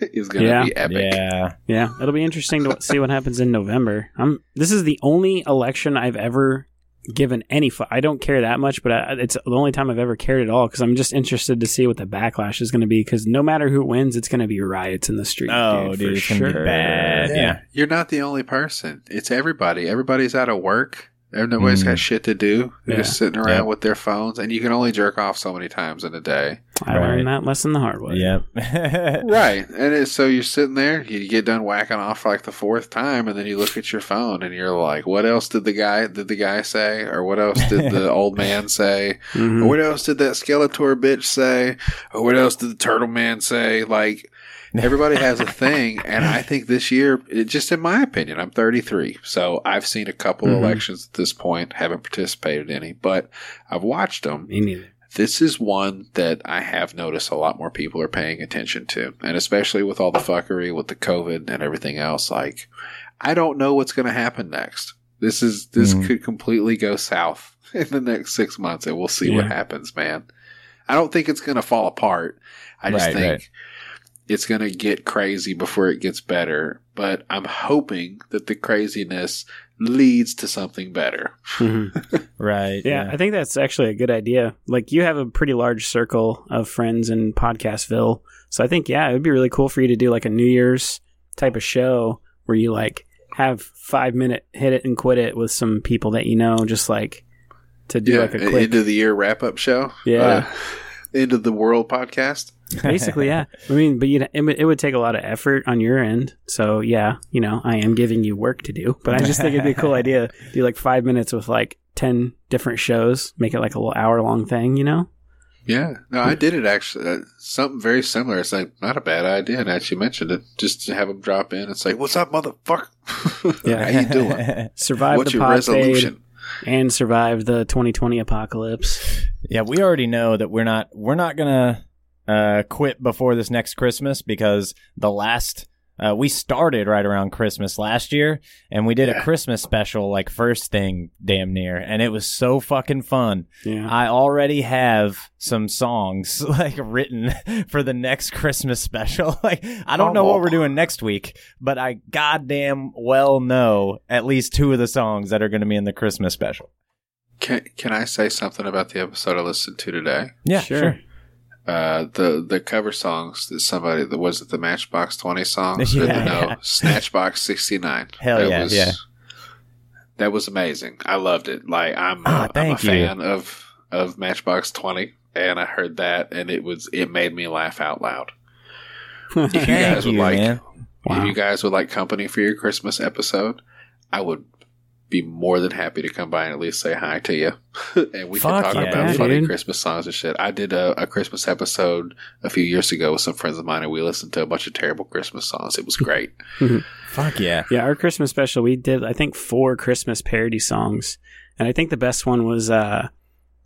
is going to Yeah. be epic. Yeah. Yeah, it'll be interesting to see what happens in November. I'm. This is the only election I've ever given any. Fu- I don't care that much, but I, it's the only time I've ever cared at all because I'm just interested to see what the backlash is going to be. Because no matter who wins, it's going to be riots in the street. Oh, dude, dude, for it's gonna be sure. bad. Yeah. You're not the only person. It's everybody. Everybody's out of work. Nobody's Mm. got shit to do. They're Yeah. just sitting around Yep. with their phones, and you can only jerk off so many times in a day. I learned that lesson the hard way. Yep. Right. And it's, so you're sitting there, you get done whacking off for like the fourth time, and then you look at your phone and you're like, what else did the guy did the guy say? Or what else did the old man say? Mhm. Or what else did that Skeletor bitch say? Or what else did the turtle man say? Like everybody has a thing, and I think this year, it, just in my opinion, I'm 33, so I've seen a couple Mhm. elections at this point, haven't participated in any, but I've watched them Me neither. this is one that I have noticed a lot more people are paying attention to. And especially with all the fuckery with the COVID and everything else, like, I don't know what's going to happen next. This is, this Mhm. could completely go south in the next six months and we'll see what happens, man. I don't think it's going to fall apart. I just Right, think right. It's going to get crazy before it gets better. But I'm hoping that the craziness leads to something better. Mhm. right. Yeah, I think that's actually a good idea. Like you have a pretty large circle of friends in Podcastville. So I think yeah, it would be really cool for you to do like a New Year's type of show where you like have 5 minute hit it and quit it with some people that you know just like to do like a an quick end of the year wrap up show. Yeah. Uh, end of the world podcast. basically yeah. I mean, but you it, it would take a lot of effort on your end. So yeah, you know, I am giving you work to do, but I just think it'd be a cool idea. Do like 5 minutes with like 10 different shows, make it like a little hour long thing, you know? Yeah, no, I did it actually. Uh, something very similar. It's like not a bad idea. Now that you mentioned it, just to have them drop in. It's like, "What's up, motherfucker? Yeah. how you doing? Survive What's the your pod fade. resolution?" and survive the 2020 apocalypse. Yeah, we already know that we're not we're not gonna uh, quit before this next Christmas because the last uh, we started right around Christmas last year, and we did a Christmas special like first thing damn near, and it was so fucking fun. Yeah. I already have some songs like written for the next Christmas special. like I don't know what we're doing next week, but I goddamn well know at least two of the songs that are going to be in the Christmas special. Can Can I say something about the episode I listened to today? Yeah, Sure. sure. Uh, the the cover songs that somebody that was it the Matchbox Twenty songs? Yeah, the- no, yeah. Snatchbox sixty nine. Hell yeah, yeah. That was amazing. I loved it. Like I'm, Ah, I'm a thank you. fan of of Matchbox Twenty, and I heard that, and it was it made me laugh out loud. If you guys would you, like. Wow. if you guys would like company for your Christmas episode, I would be more than happy to come by and at least say hi to you, and we Fuck can talk yeah, about funny. Christmas songs and shit. I did a, a Christmas episode a few years ago with some friends of mine, and we listened to a bunch of terrible Christmas songs. It was great. Fuck yeah. Yeah, our Christmas special, we did, I think, four Christmas parody songs. And I think the best one was, uh,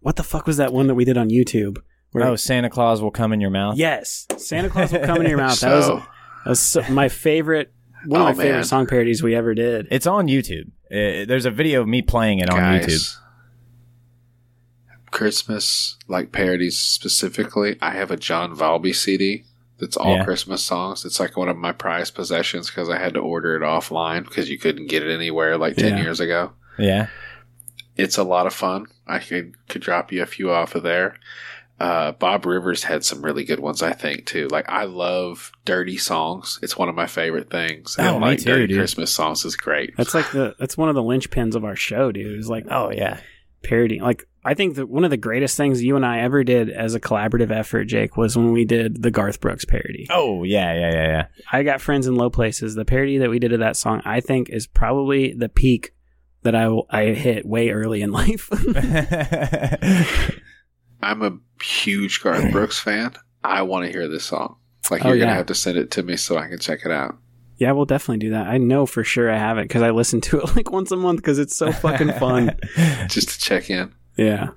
what the fuck was that one that we did on YouTube? Where- Oh, Santa Claus will come in your mouth. yes, Santa Claus will come in your mouth. That was, that was so, my favorite, one of Oh, my favorite song parodies we ever did. It's on YouTube. Uh, there's a video of me playing it on YouTube. Christmas like parodies specifically. I have a John Valby CD that's all Yeah. Christmas songs. It's like one of my prized possessions because I had to order it offline because you couldn't get it anywhere like ten Yeah. years ago. Yeah. It's a lot of fun. I could could drop you a few off of there. Uh, Bob Rivers had some really good ones, I think, too. Like I love dirty songs. It's one of my favorite things. Oh, and me like too, dirty dude. Christmas songs is great. That's like the, that's one of the linchpins of our show, dude. It's like, Oh yeah. parody. Like, I think that one of the greatest things you and I ever did as a collaborative effort, Jake, was when we did the Garth Brooks parody. Oh yeah, yeah, yeah, yeah, I got friends in low places. The parody that we did of that song, I think, is probably the peak that I I hit way early in life. yeah. I'm a huge Garth Brooks fan. I want to hear this song. Like Oh, you're yeah. gonna have to send it to me so I can check it out. yeah, we'll definitely do that. I know for sure I have it because I listen to it like once a month because it's so fucking fun. Just to check in. Yeah,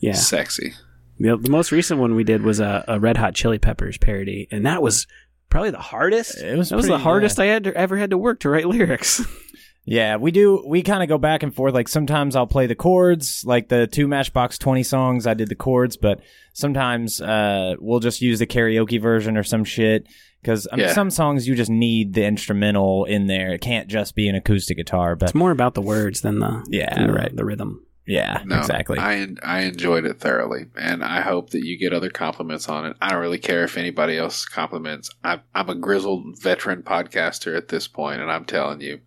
yeah. Sexy. The, the most recent one we did was a, a Red Hot Chili Peppers parody, and that was probably the hardest. It was that was the pretty, hardest I had to, ever had to work to write lyrics. Yeah, we do. We kind of go back and forth. Like sometimes I'll play the chords, like the two Matchbox Twenty songs. I did the chords, but sometimes uh, we'll just use the karaoke version or some shit. Because I mean, Yeah. some songs you just need the instrumental in there. It can't just be an acoustic guitar. But it's more about the words than the Yeah, than the, right. the rhythm. yeah, No, exactly. I I enjoyed it thoroughly, and I hope that you get other compliments on it. I don't really care if anybody else compliments. I'm I'm a grizzled veteran podcaster at this point, and I'm telling you,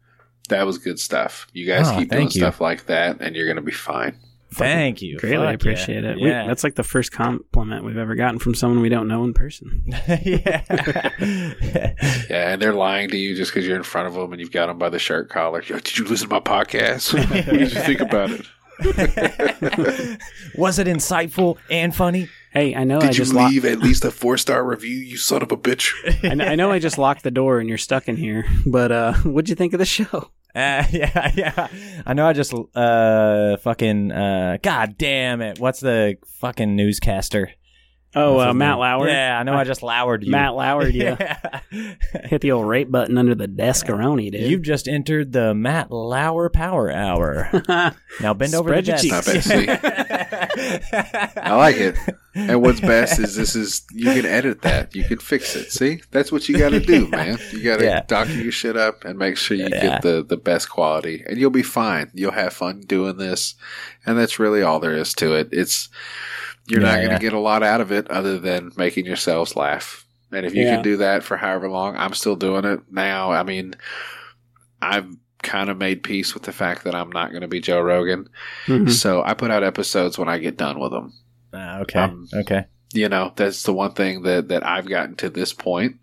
that was good stuff. You guys Oh, keep doing you. stuff like that, and you're gonna be fine. Thank you. Greatly Fuck appreciate yeah. it. We- Yeah, that's like the first compliment we've ever gotten from someone we don't know in person. yeah. Yeah, and they're lying to you just because you're in front of them and you've got them by the shirt collar. Yo, did you listen to my podcast? what did you think about it? Was it insightful and funny? Hey, I know I Did you just locked. leave at least a four star review? You son of a bitch! I, kn- I know I just locked the door and you're stuck in here. But uh, what'd you think of the show? Uh, yeah, yeah. I know. I just uh fucking uh. God damn it! What's the fucking newscaster? Oh, uh, Matt? Lauer. Yeah, I know. I just lowered you. Matt Lauer, you Yeah. hit the old rape button under the deskaroni, dude. You've just entered the Matt Lauer Power Hour. Now bend over Spread the your desk. cheeks. I like it. And what's best is this is you can edit that. You can fix it. See? That's what you gotta do, man. You gotta Yeah. doctor your shit up and make sure you Yeah. get the, the best quality. And you'll be fine. You'll have fun doing this. And that's really all there is to it. It's you're not gonna yeah. get a lot out of it other than making yourselves laugh. And if you Yeah. can do that for however long, I'm still doing it now. I mean I've kind of made peace with the fact that I'm not going to be Joe Rogan. Mhm. So I put out episodes when I get done with them. Ah, okay. Um, okay. You know, that's the one thing that, that I've gotten to this point.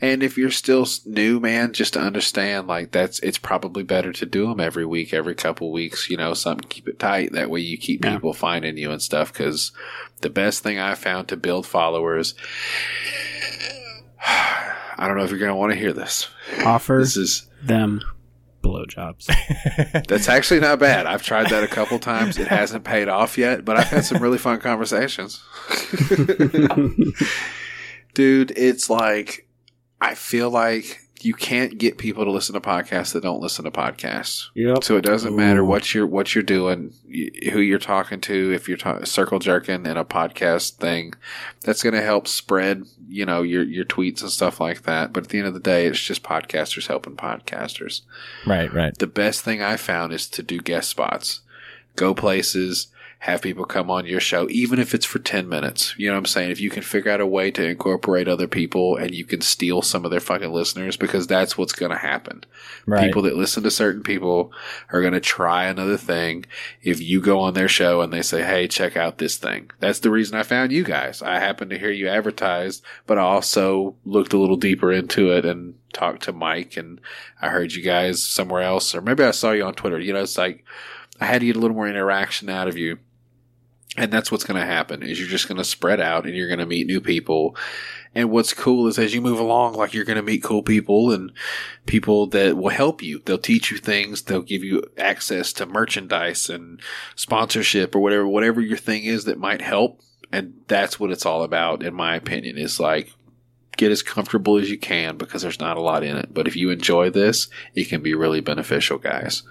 And if you're still new, man, just to understand, like that's, it's probably better to do them every week, every couple weeks, you know, something, keep it tight. That way you keep Yeah. people finding you and stuff. Cause the best thing I found to build followers, I don't know if you're going to want to hear this. Offer This is, them blowjobs. That's actually not bad. I've tried that a couple times. It hasn't paid off yet, but I've had some really fun conversations. Dude, it's like I feel like you can't get people to listen to podcasts that don't listen to podcasts. yep. So it doesn't matter what you're what you're doing, who you're talking to. If you're ta- circle jerking in a podcast thing, that's going to help spread, you know, your your tweets and stuff like that. But at the end of the day, it's just podcasters helping podcasters Right, right. the best thing I found is to do guest spots go places, have people come on your show, even if it's for 10 minutes. You know what I'm saying? If you can figure out a way to incorporate other people and you can steal some of their fucking listeners, because that's what's going to happen. Right. People that listen to certain people are going to try another thing. If you go on their show and they say, Hey, check out this thing. That's the reason I found you guys. I happened to hear you advertised, but I also looked a little deeper into it and talked to Mike and I heard you guys somewhere else, or maybe I saw you on Twitter. You know, it's like I had to get a little more interaction out of you. And that's what's going to happen is you're just going to spread out and you're going to meet new people. And what's cool is as you move along, like you're going to meet cool people and people that will help you. They'll teach you things. They'll give you access to merchandise and sponsorship or whatever, whatever your thing is that might help. And that's what it's all about, in my opinion, is like get as comfortable as you can because there's not a lot in it. But if you enjoy this, it can be really beneficial, guys.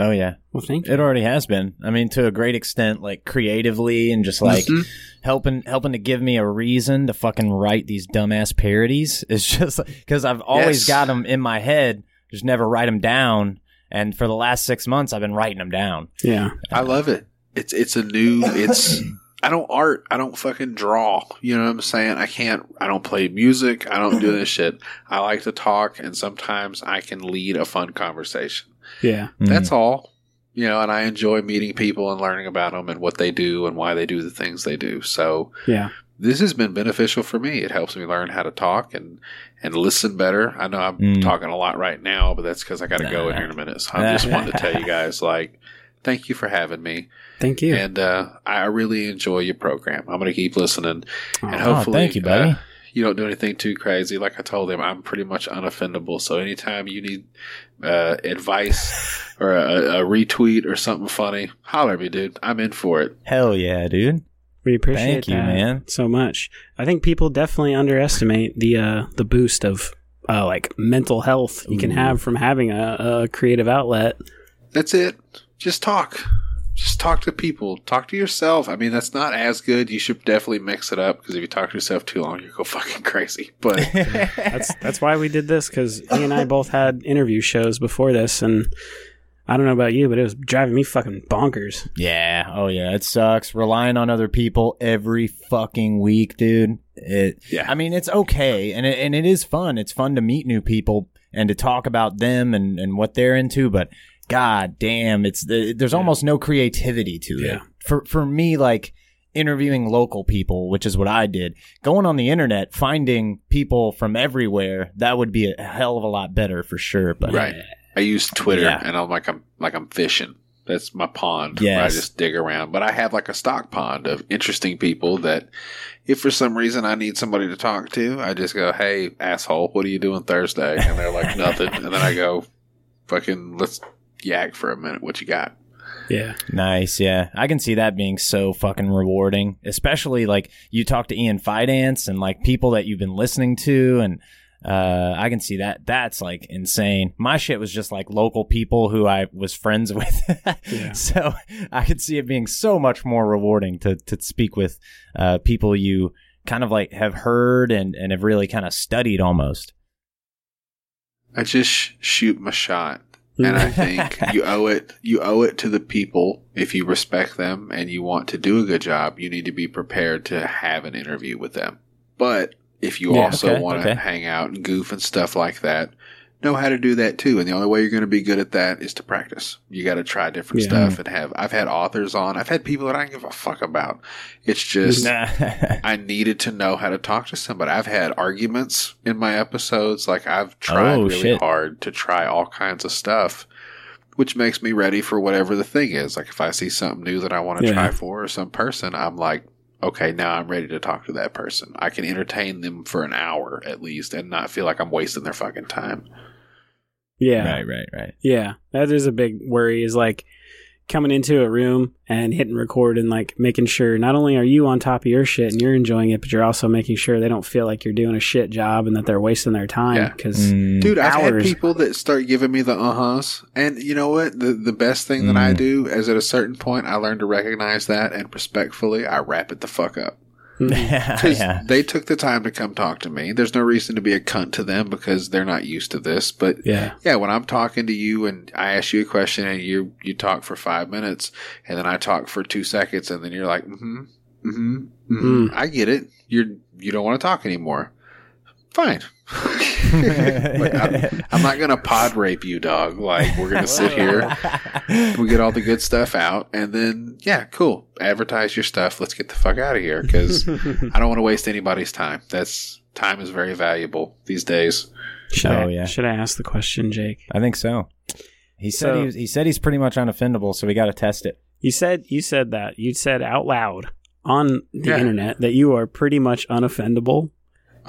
Oh yeah, Well, thank you. it already has been. I mean, to a great extent, like creatively and just like Mhm. helping helping to give me a reason to fucking write these dumbass parodies. It's just because I've always Yes. got them in my head, just never write them down. And for the last six months, I've been writing them down. Yeah. I love it. It's it's a new it's I don't art, I don't fucking draw. You know what I'm saying? I can't I don't play music, I don't do this shit. I like to talk and sometimes I can lead a fun conversation. Yeah. That's all. You know, and I enjoy meeting people and learning about them and what they do and why they do the things they do. So Yeah. this has been beneficial for me. It helps me learn how to talk and and listen better. I know I'm Mm. talking a lot right now, but that's because I got to go in here in a minute. So I just wanted to tell you guys, like, thank you for having me, Thank you. and uh, I really enjoy your program. I'm going to keep listening, and Aw, hopefully, thank you, buddy. uh, you don't do anything too crazy. Like I told him, I'm pretty much unoffendable. So anytime you need uh, advice or a, a retweet or something funny, holler at me, dude. I'm in for it. Hell yeah, dude. we appreciate Thank you, that man. so much. I think people definitely underestimate the uh, the boost of uh, like mental health you can have from having a, a creative outlet. That's it. Just talk. Just talk to people. Talk to yourself. I mean, that's not as good. You should definitely mix it up because if you talk to yourself too long, you go fucking crazy. But That's that's why we did this because he and I both had interview shows before this, and I don't know about you, but it was driving me fucking bonkers. Yeah. Oh yeah. It sucks relying on other people every fucking week, dude. It. Yeah. I mean, it's okay, and it, and it is fun. It's fun to meet new people and to talk about them and and what they're into. But god damn, it's the, there's almost no creativity to Yeah. it. For for me, like interviewing local people, which is what I did. Going on the internet, finding people from everywhere, that would be a hell of a lot better for sure. But Right. I use Twitter Yeah. and I'm like I'm like I'm fishing. That's my pond where I just dig around. But I have like a stock pond of interesting people that if for some reason I need somebody to talk to, I just go, Hey, asshole, what are you doing Thursday? And they're like, Nothing. And then I go, fucking let's yak for a minute. What you got? Yeah, Nice, yeah. I can see that being so fucking rewarding, especially like you talk to Ian Fidance and like people that you've been listening to and uh I can see that that's like insane. My shit was just like local people who I was friends with. Yeah. So I could see it being so much more rewarding to to speak with uh people you kind of like have heard and and have really kind of studied almost. I just shoot my shot. And I think you owe it you owe it to the people if you respect them and you want to do a good job, you need to be prepared to have an interview with them. But if you Yeah, also okay, want to okay. hang out and goof and stuff like that, know how to do that too. And the only way you're going to be good at that is to practice. You got to try different Yeah. stuff and have I've had authors on. I've had people that I don't give a fuck about. It's just I needed to know how to talk to somebody. I've had arguments in my episodes. Like I've tried Oh, really shit. hard to try all kinds of stuff, which makes me ready for whatever the thing is. Like if I see something new that I want to Yeah. try for or some person, I'm like, okay, now I'm ready to talk to that person. I can entertain them for an hour at least and not feel like I'm wasting their fucking time. Yeah, Right, right, right. yeah. That is a big worry. Is like coming into a room and hitting record and like making sure not only are you on top of your shit and you're enjoying it, but you're also making sure they don't feel like you're doing a shit job and that they're wasting their time. Yeah. Because Mm, Dude, I've had people that start giving me the uh-huhs. And you know what? The the best thing that I Mm. do is at a certain point I learn to recognize that and respectfully I wrap it the fuck up. Because yeah. they took the time to come talk to me. There's no reason to be a cunt to them because they're not used to this. But Yeah. yeah, when I'm talking to you and I ask you a question and you you talk for five minutes and then I talk for two seconds and then you're like, mm-hmm, mm-hmm, mm-hmm. Mm. I get it. You're you don't want to talk anymore. Fine. Like, I'm, I'm not gonna pod rape you, dog. Like we're gonna sit here, we get all the good stuff out, and then yeah, cool. Advertise your stuff. Let's get the fuck out of here because I don't want to waste anybody's time. That's time is very valuable these days. Should, Oh, I, yeah. should I ask the question, Jake? I think so. He said So- he, was, he said he's pretty much unoffendable, so we got to test it. You said you said that. You said out loud on the Yeah. internet that you are pretty much unoffendable.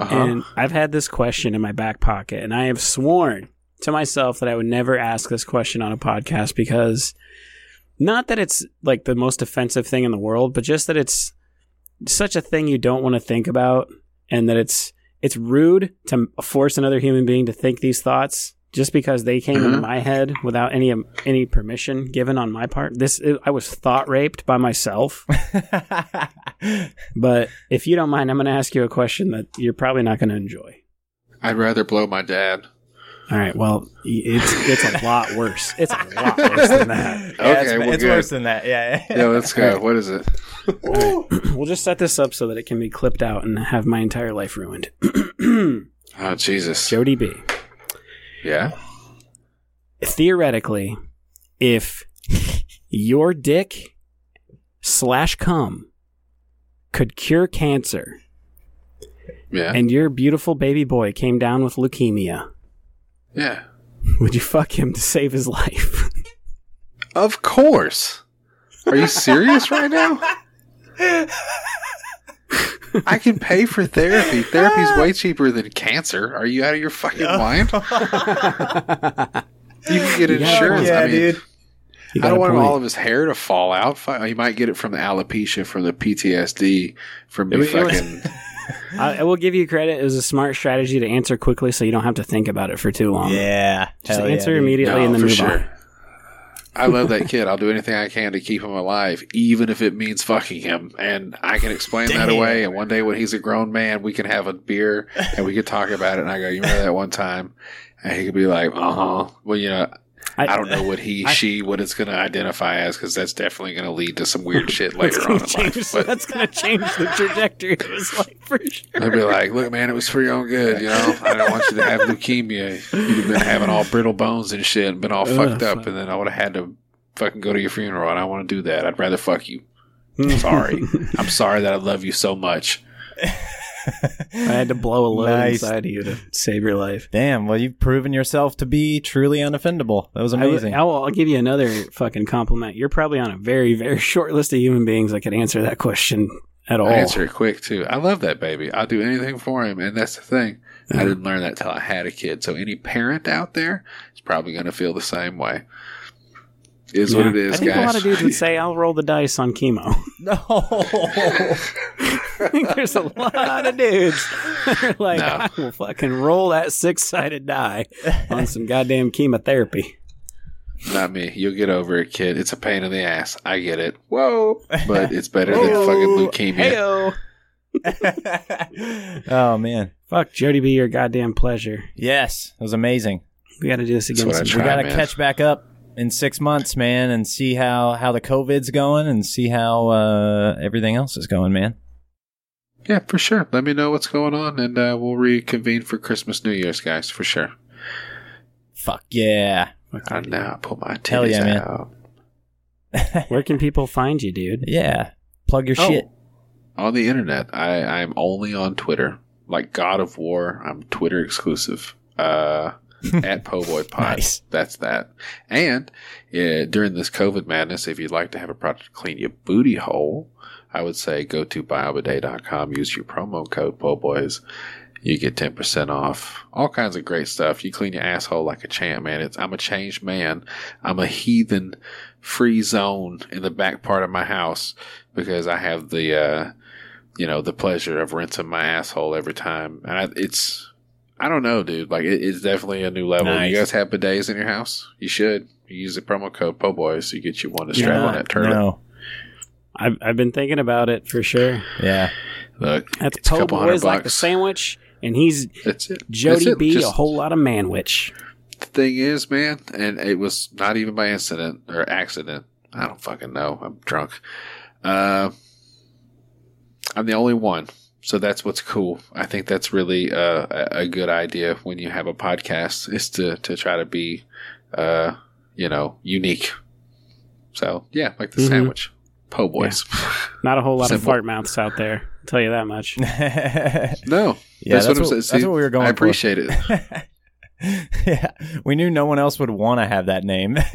Uh-huh. And I've had this question in my back pocket, and I have sworn to myself that I would never ask this question on a podcast because not that it's like the most offensive thing in the world, but just that it's such a thing you don't want to think about, and that it's it's rude to force another human being to think these thoughts just because they came into Mhm. my head without any any permission given on my part. This I was thought raped by myself. But if you don't mind, I'm going to ask you a question that you're probably not going to enjoy. I'd rather blow my dad. All right. Well, it's it's a lot worse. It's a lot worse than that. Yeah, Okay, it's, we're it's good. worse than that. Yeah. Yeah, let's go. What is it? We'll just set this up so that it can be clipped out and have my entire life ruined. Oh Jesus. Jody B. Yeah. Theoretically, if your dick slash cum could cure cancer Yeah. and your beautiful baby boy came down with leukemia, yeah. would you fuck him to save his life? Of course. Are you serious right now? I can pay for therapy. Therapy's way cheaper than cancer. Are you out of your fucking mind? You can get insurance. I mean, You I don't want all of his hair to fall out. He might get it from the alopecia, from the PTSD, from me It was- it was- fucking. I, I will give you credit. It was a smart strategy to answer quickly, so you don't have to think about it for too long. Yeah. Just Hell yeah, answer immediately No, and then for move sure. on. I love that kid. I'll do anything I can to keep him alive, even if it means fucking him. And I can explain that away. And one day when he's a grown man, we can have a beer and we could talk about it. And I go, you remember that one time? And he could be like, uh huh. Well, you know, I, don't know what he, I- she, what it's going to identify as because that's definitely going to lead to some weird shit later on in change. life. But that's gonna change the trajectory of his life for sure. They'd be like, "Look, man, it was for your own good. You know, I don't want you to have leukemia. You'd have been having all brittle bones and shit, and been all Ugh, fucked up, fuck. and then I would have had to fucking go to your funeral. And I don't want to do that. I'd rather fuck you. Hmm. Sorry, I'm sorry that I love you so much. I had to blow a load Nice. inside of you to save your life. Damn. Well, you've proven yourself to be truly unoffendable. That was amazing. I'll, I'll give you another fucking compliment. You're probably on a very, very short list of human beings that could answer that question at all. I answer it quick too. I love that baby. I'll do anything for him, and that's the thing. I didn't learn that till I had a kid. So any parent out there is probably going to feel the same way. Is what Yeah. it is, I think guys. a lot of dudes would say, "I'll roll the dice on chemo." no. I think there's a lot of dudes that are like, No. "I will fucking roll that six-sided die on some goddamn chemotherapy." Not me. You'll get over it, kid. It's a pain in the ass. I get it. Whoa. But it's better than fucking leukemia. Heyo. oh man. Fuck Jody, be your goddamn pleasure. Yes, it was amazing. We got to do this again. what we got to catch back up in six months, man, and see how how the COVID's going and see how uh, everything else is going, man. Yeah, for sure. Let me know what's going on, and uh, we'll reconvene for Christmas, New Year's, guys, for sure. Fuck yeah. Fuck I yeah. now pull my titties Hell yeah, man. out. Where can people find you, dude? Yeah. Plug your Oh. shit. On the internet, I, I'm only on Twitter. Like God of War, I'm Twitter exclusive. Uh, at Po'boy Pod. Nice. That's that. And uh, during this COVID madness, if you'd like to have a product to clean your booty hole, I would say go to biobidet.com, use your promo code PO'boys. You get 10% off. All kinds of great stuff. You clean your asshole like a champ, man. It's, I'm a changed man. I'm a heathen free zone in the back part of my house because I have the, uh, you know, the pleasure of rinsing my asshole every time. And I, it's, I don't know, dude. Like, it, it's definitely a new level. Nice. You guys have bidets in your house? You should. You use the promo code PO'boys so you get you one to strap Yeah. on that turtle. No. I've I've been thinking about it for sure. Yeah. Look, That's it's a Po couple Boys like the sandwich, and he's That's it. That's Jody it. B, Just- a whole lot of manwich. the thing is, man, and it was not even by incident or accident. I don't fucking know. I'm drunk. Uh, I'm the only one. So that's what's cool. I think that's really uh, a, a good idea when you have a podcast is to, to try to be, uh, you know, unique. So yeah, like the Mhm. sandwich. Po boys. Not a whole lot of fart mouths out there. I'll tell you that much. yeah, no, that's, what I'm what, saying. that's what we were going. I for. appreciate it. yeah, we knew no one else would want to have that name.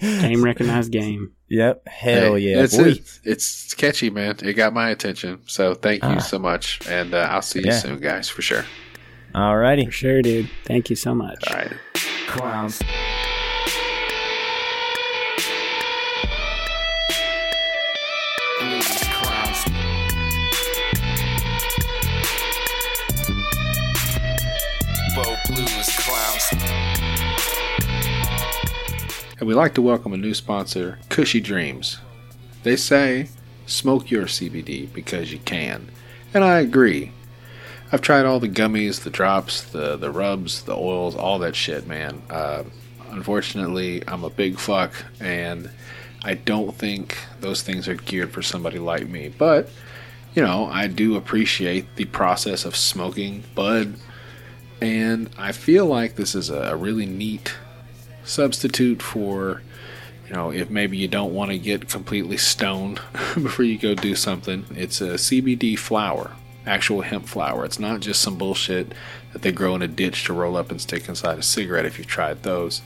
Game recognized game. Yep. Hell Hey, yeah. That's boy. It's catchy, man. It got my attention. So thank you Ah. so much. And uh, I'll see you Yeah. soon, guys, for sure. Alrighty. For sure, dude. Thank you so much. All right. Clowns. Clowns. And we'd like to welcome a new sponsor, Kushy Dreams. They say, smoke your CBD because you can. And I agree. I've tried all the gummies, the drops, the, the rubs, the oils, all that shit, man. Uh, unfortunately, I'm a big fuck, and I don't think those things are geared for somebody like me. But, you know, I do appreciate the process of smoking bud, and I feel like this is a, a really neat substitute for you know if maybe you don't want to get completely stoned before you go do something it's a cbd flower actual hemp flower it's not just some bullshit that they grow in a ditch to roll up and stick inside a cigarette if you've tried those.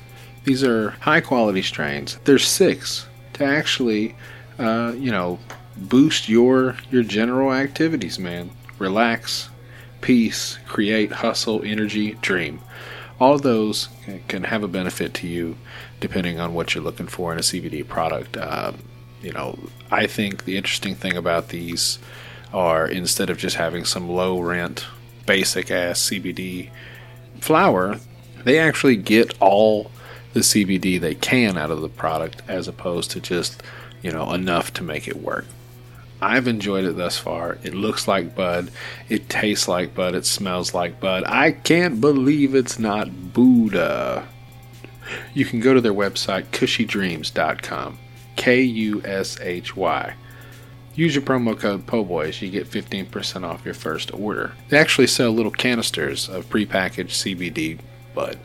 These are high quality strains. There's six to actually uh, you know boost your your general activities man. Relax peace create hustle energy dream all of those can have a benefit to you depending on what you're looking for in a CBD product. Um, you know, I think the interesting thing about these are instead of just having some low rent, basic ass CBD flower, they actually get all the CBD they can out of the product as opposed to just, you know, enough to make it work. I've enjoyed it thus far. It looks like bud. It tastes like bud. It smells like bud. I can't believe it's not Buddha. You can go to their website, kushydreams.com. K U S H Y. Use your promo code POBOYS. You get 15% off your first order. They actually sell little canisters of prepackaged CBD bud.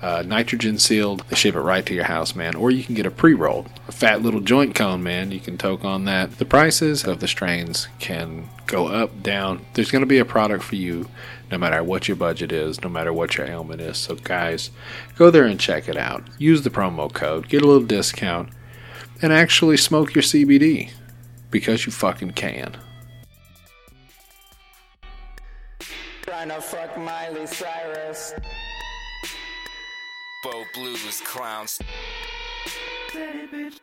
Uh, nitrogen sealed. They ship it right to your house, man. Or you can get a pre rolled, a fat little joint cone, man. You can toke on that. The prices of the strains can go up, down. There's going to be a product for you no matter what your budget is, no matter what your ailment is. So, guys, go there and check it out. Use the promo code, get a little discount, and actually smoke your CBD because you fucking can. Trying to fuck Miley Cyrus. Bo blues clowns. Bitch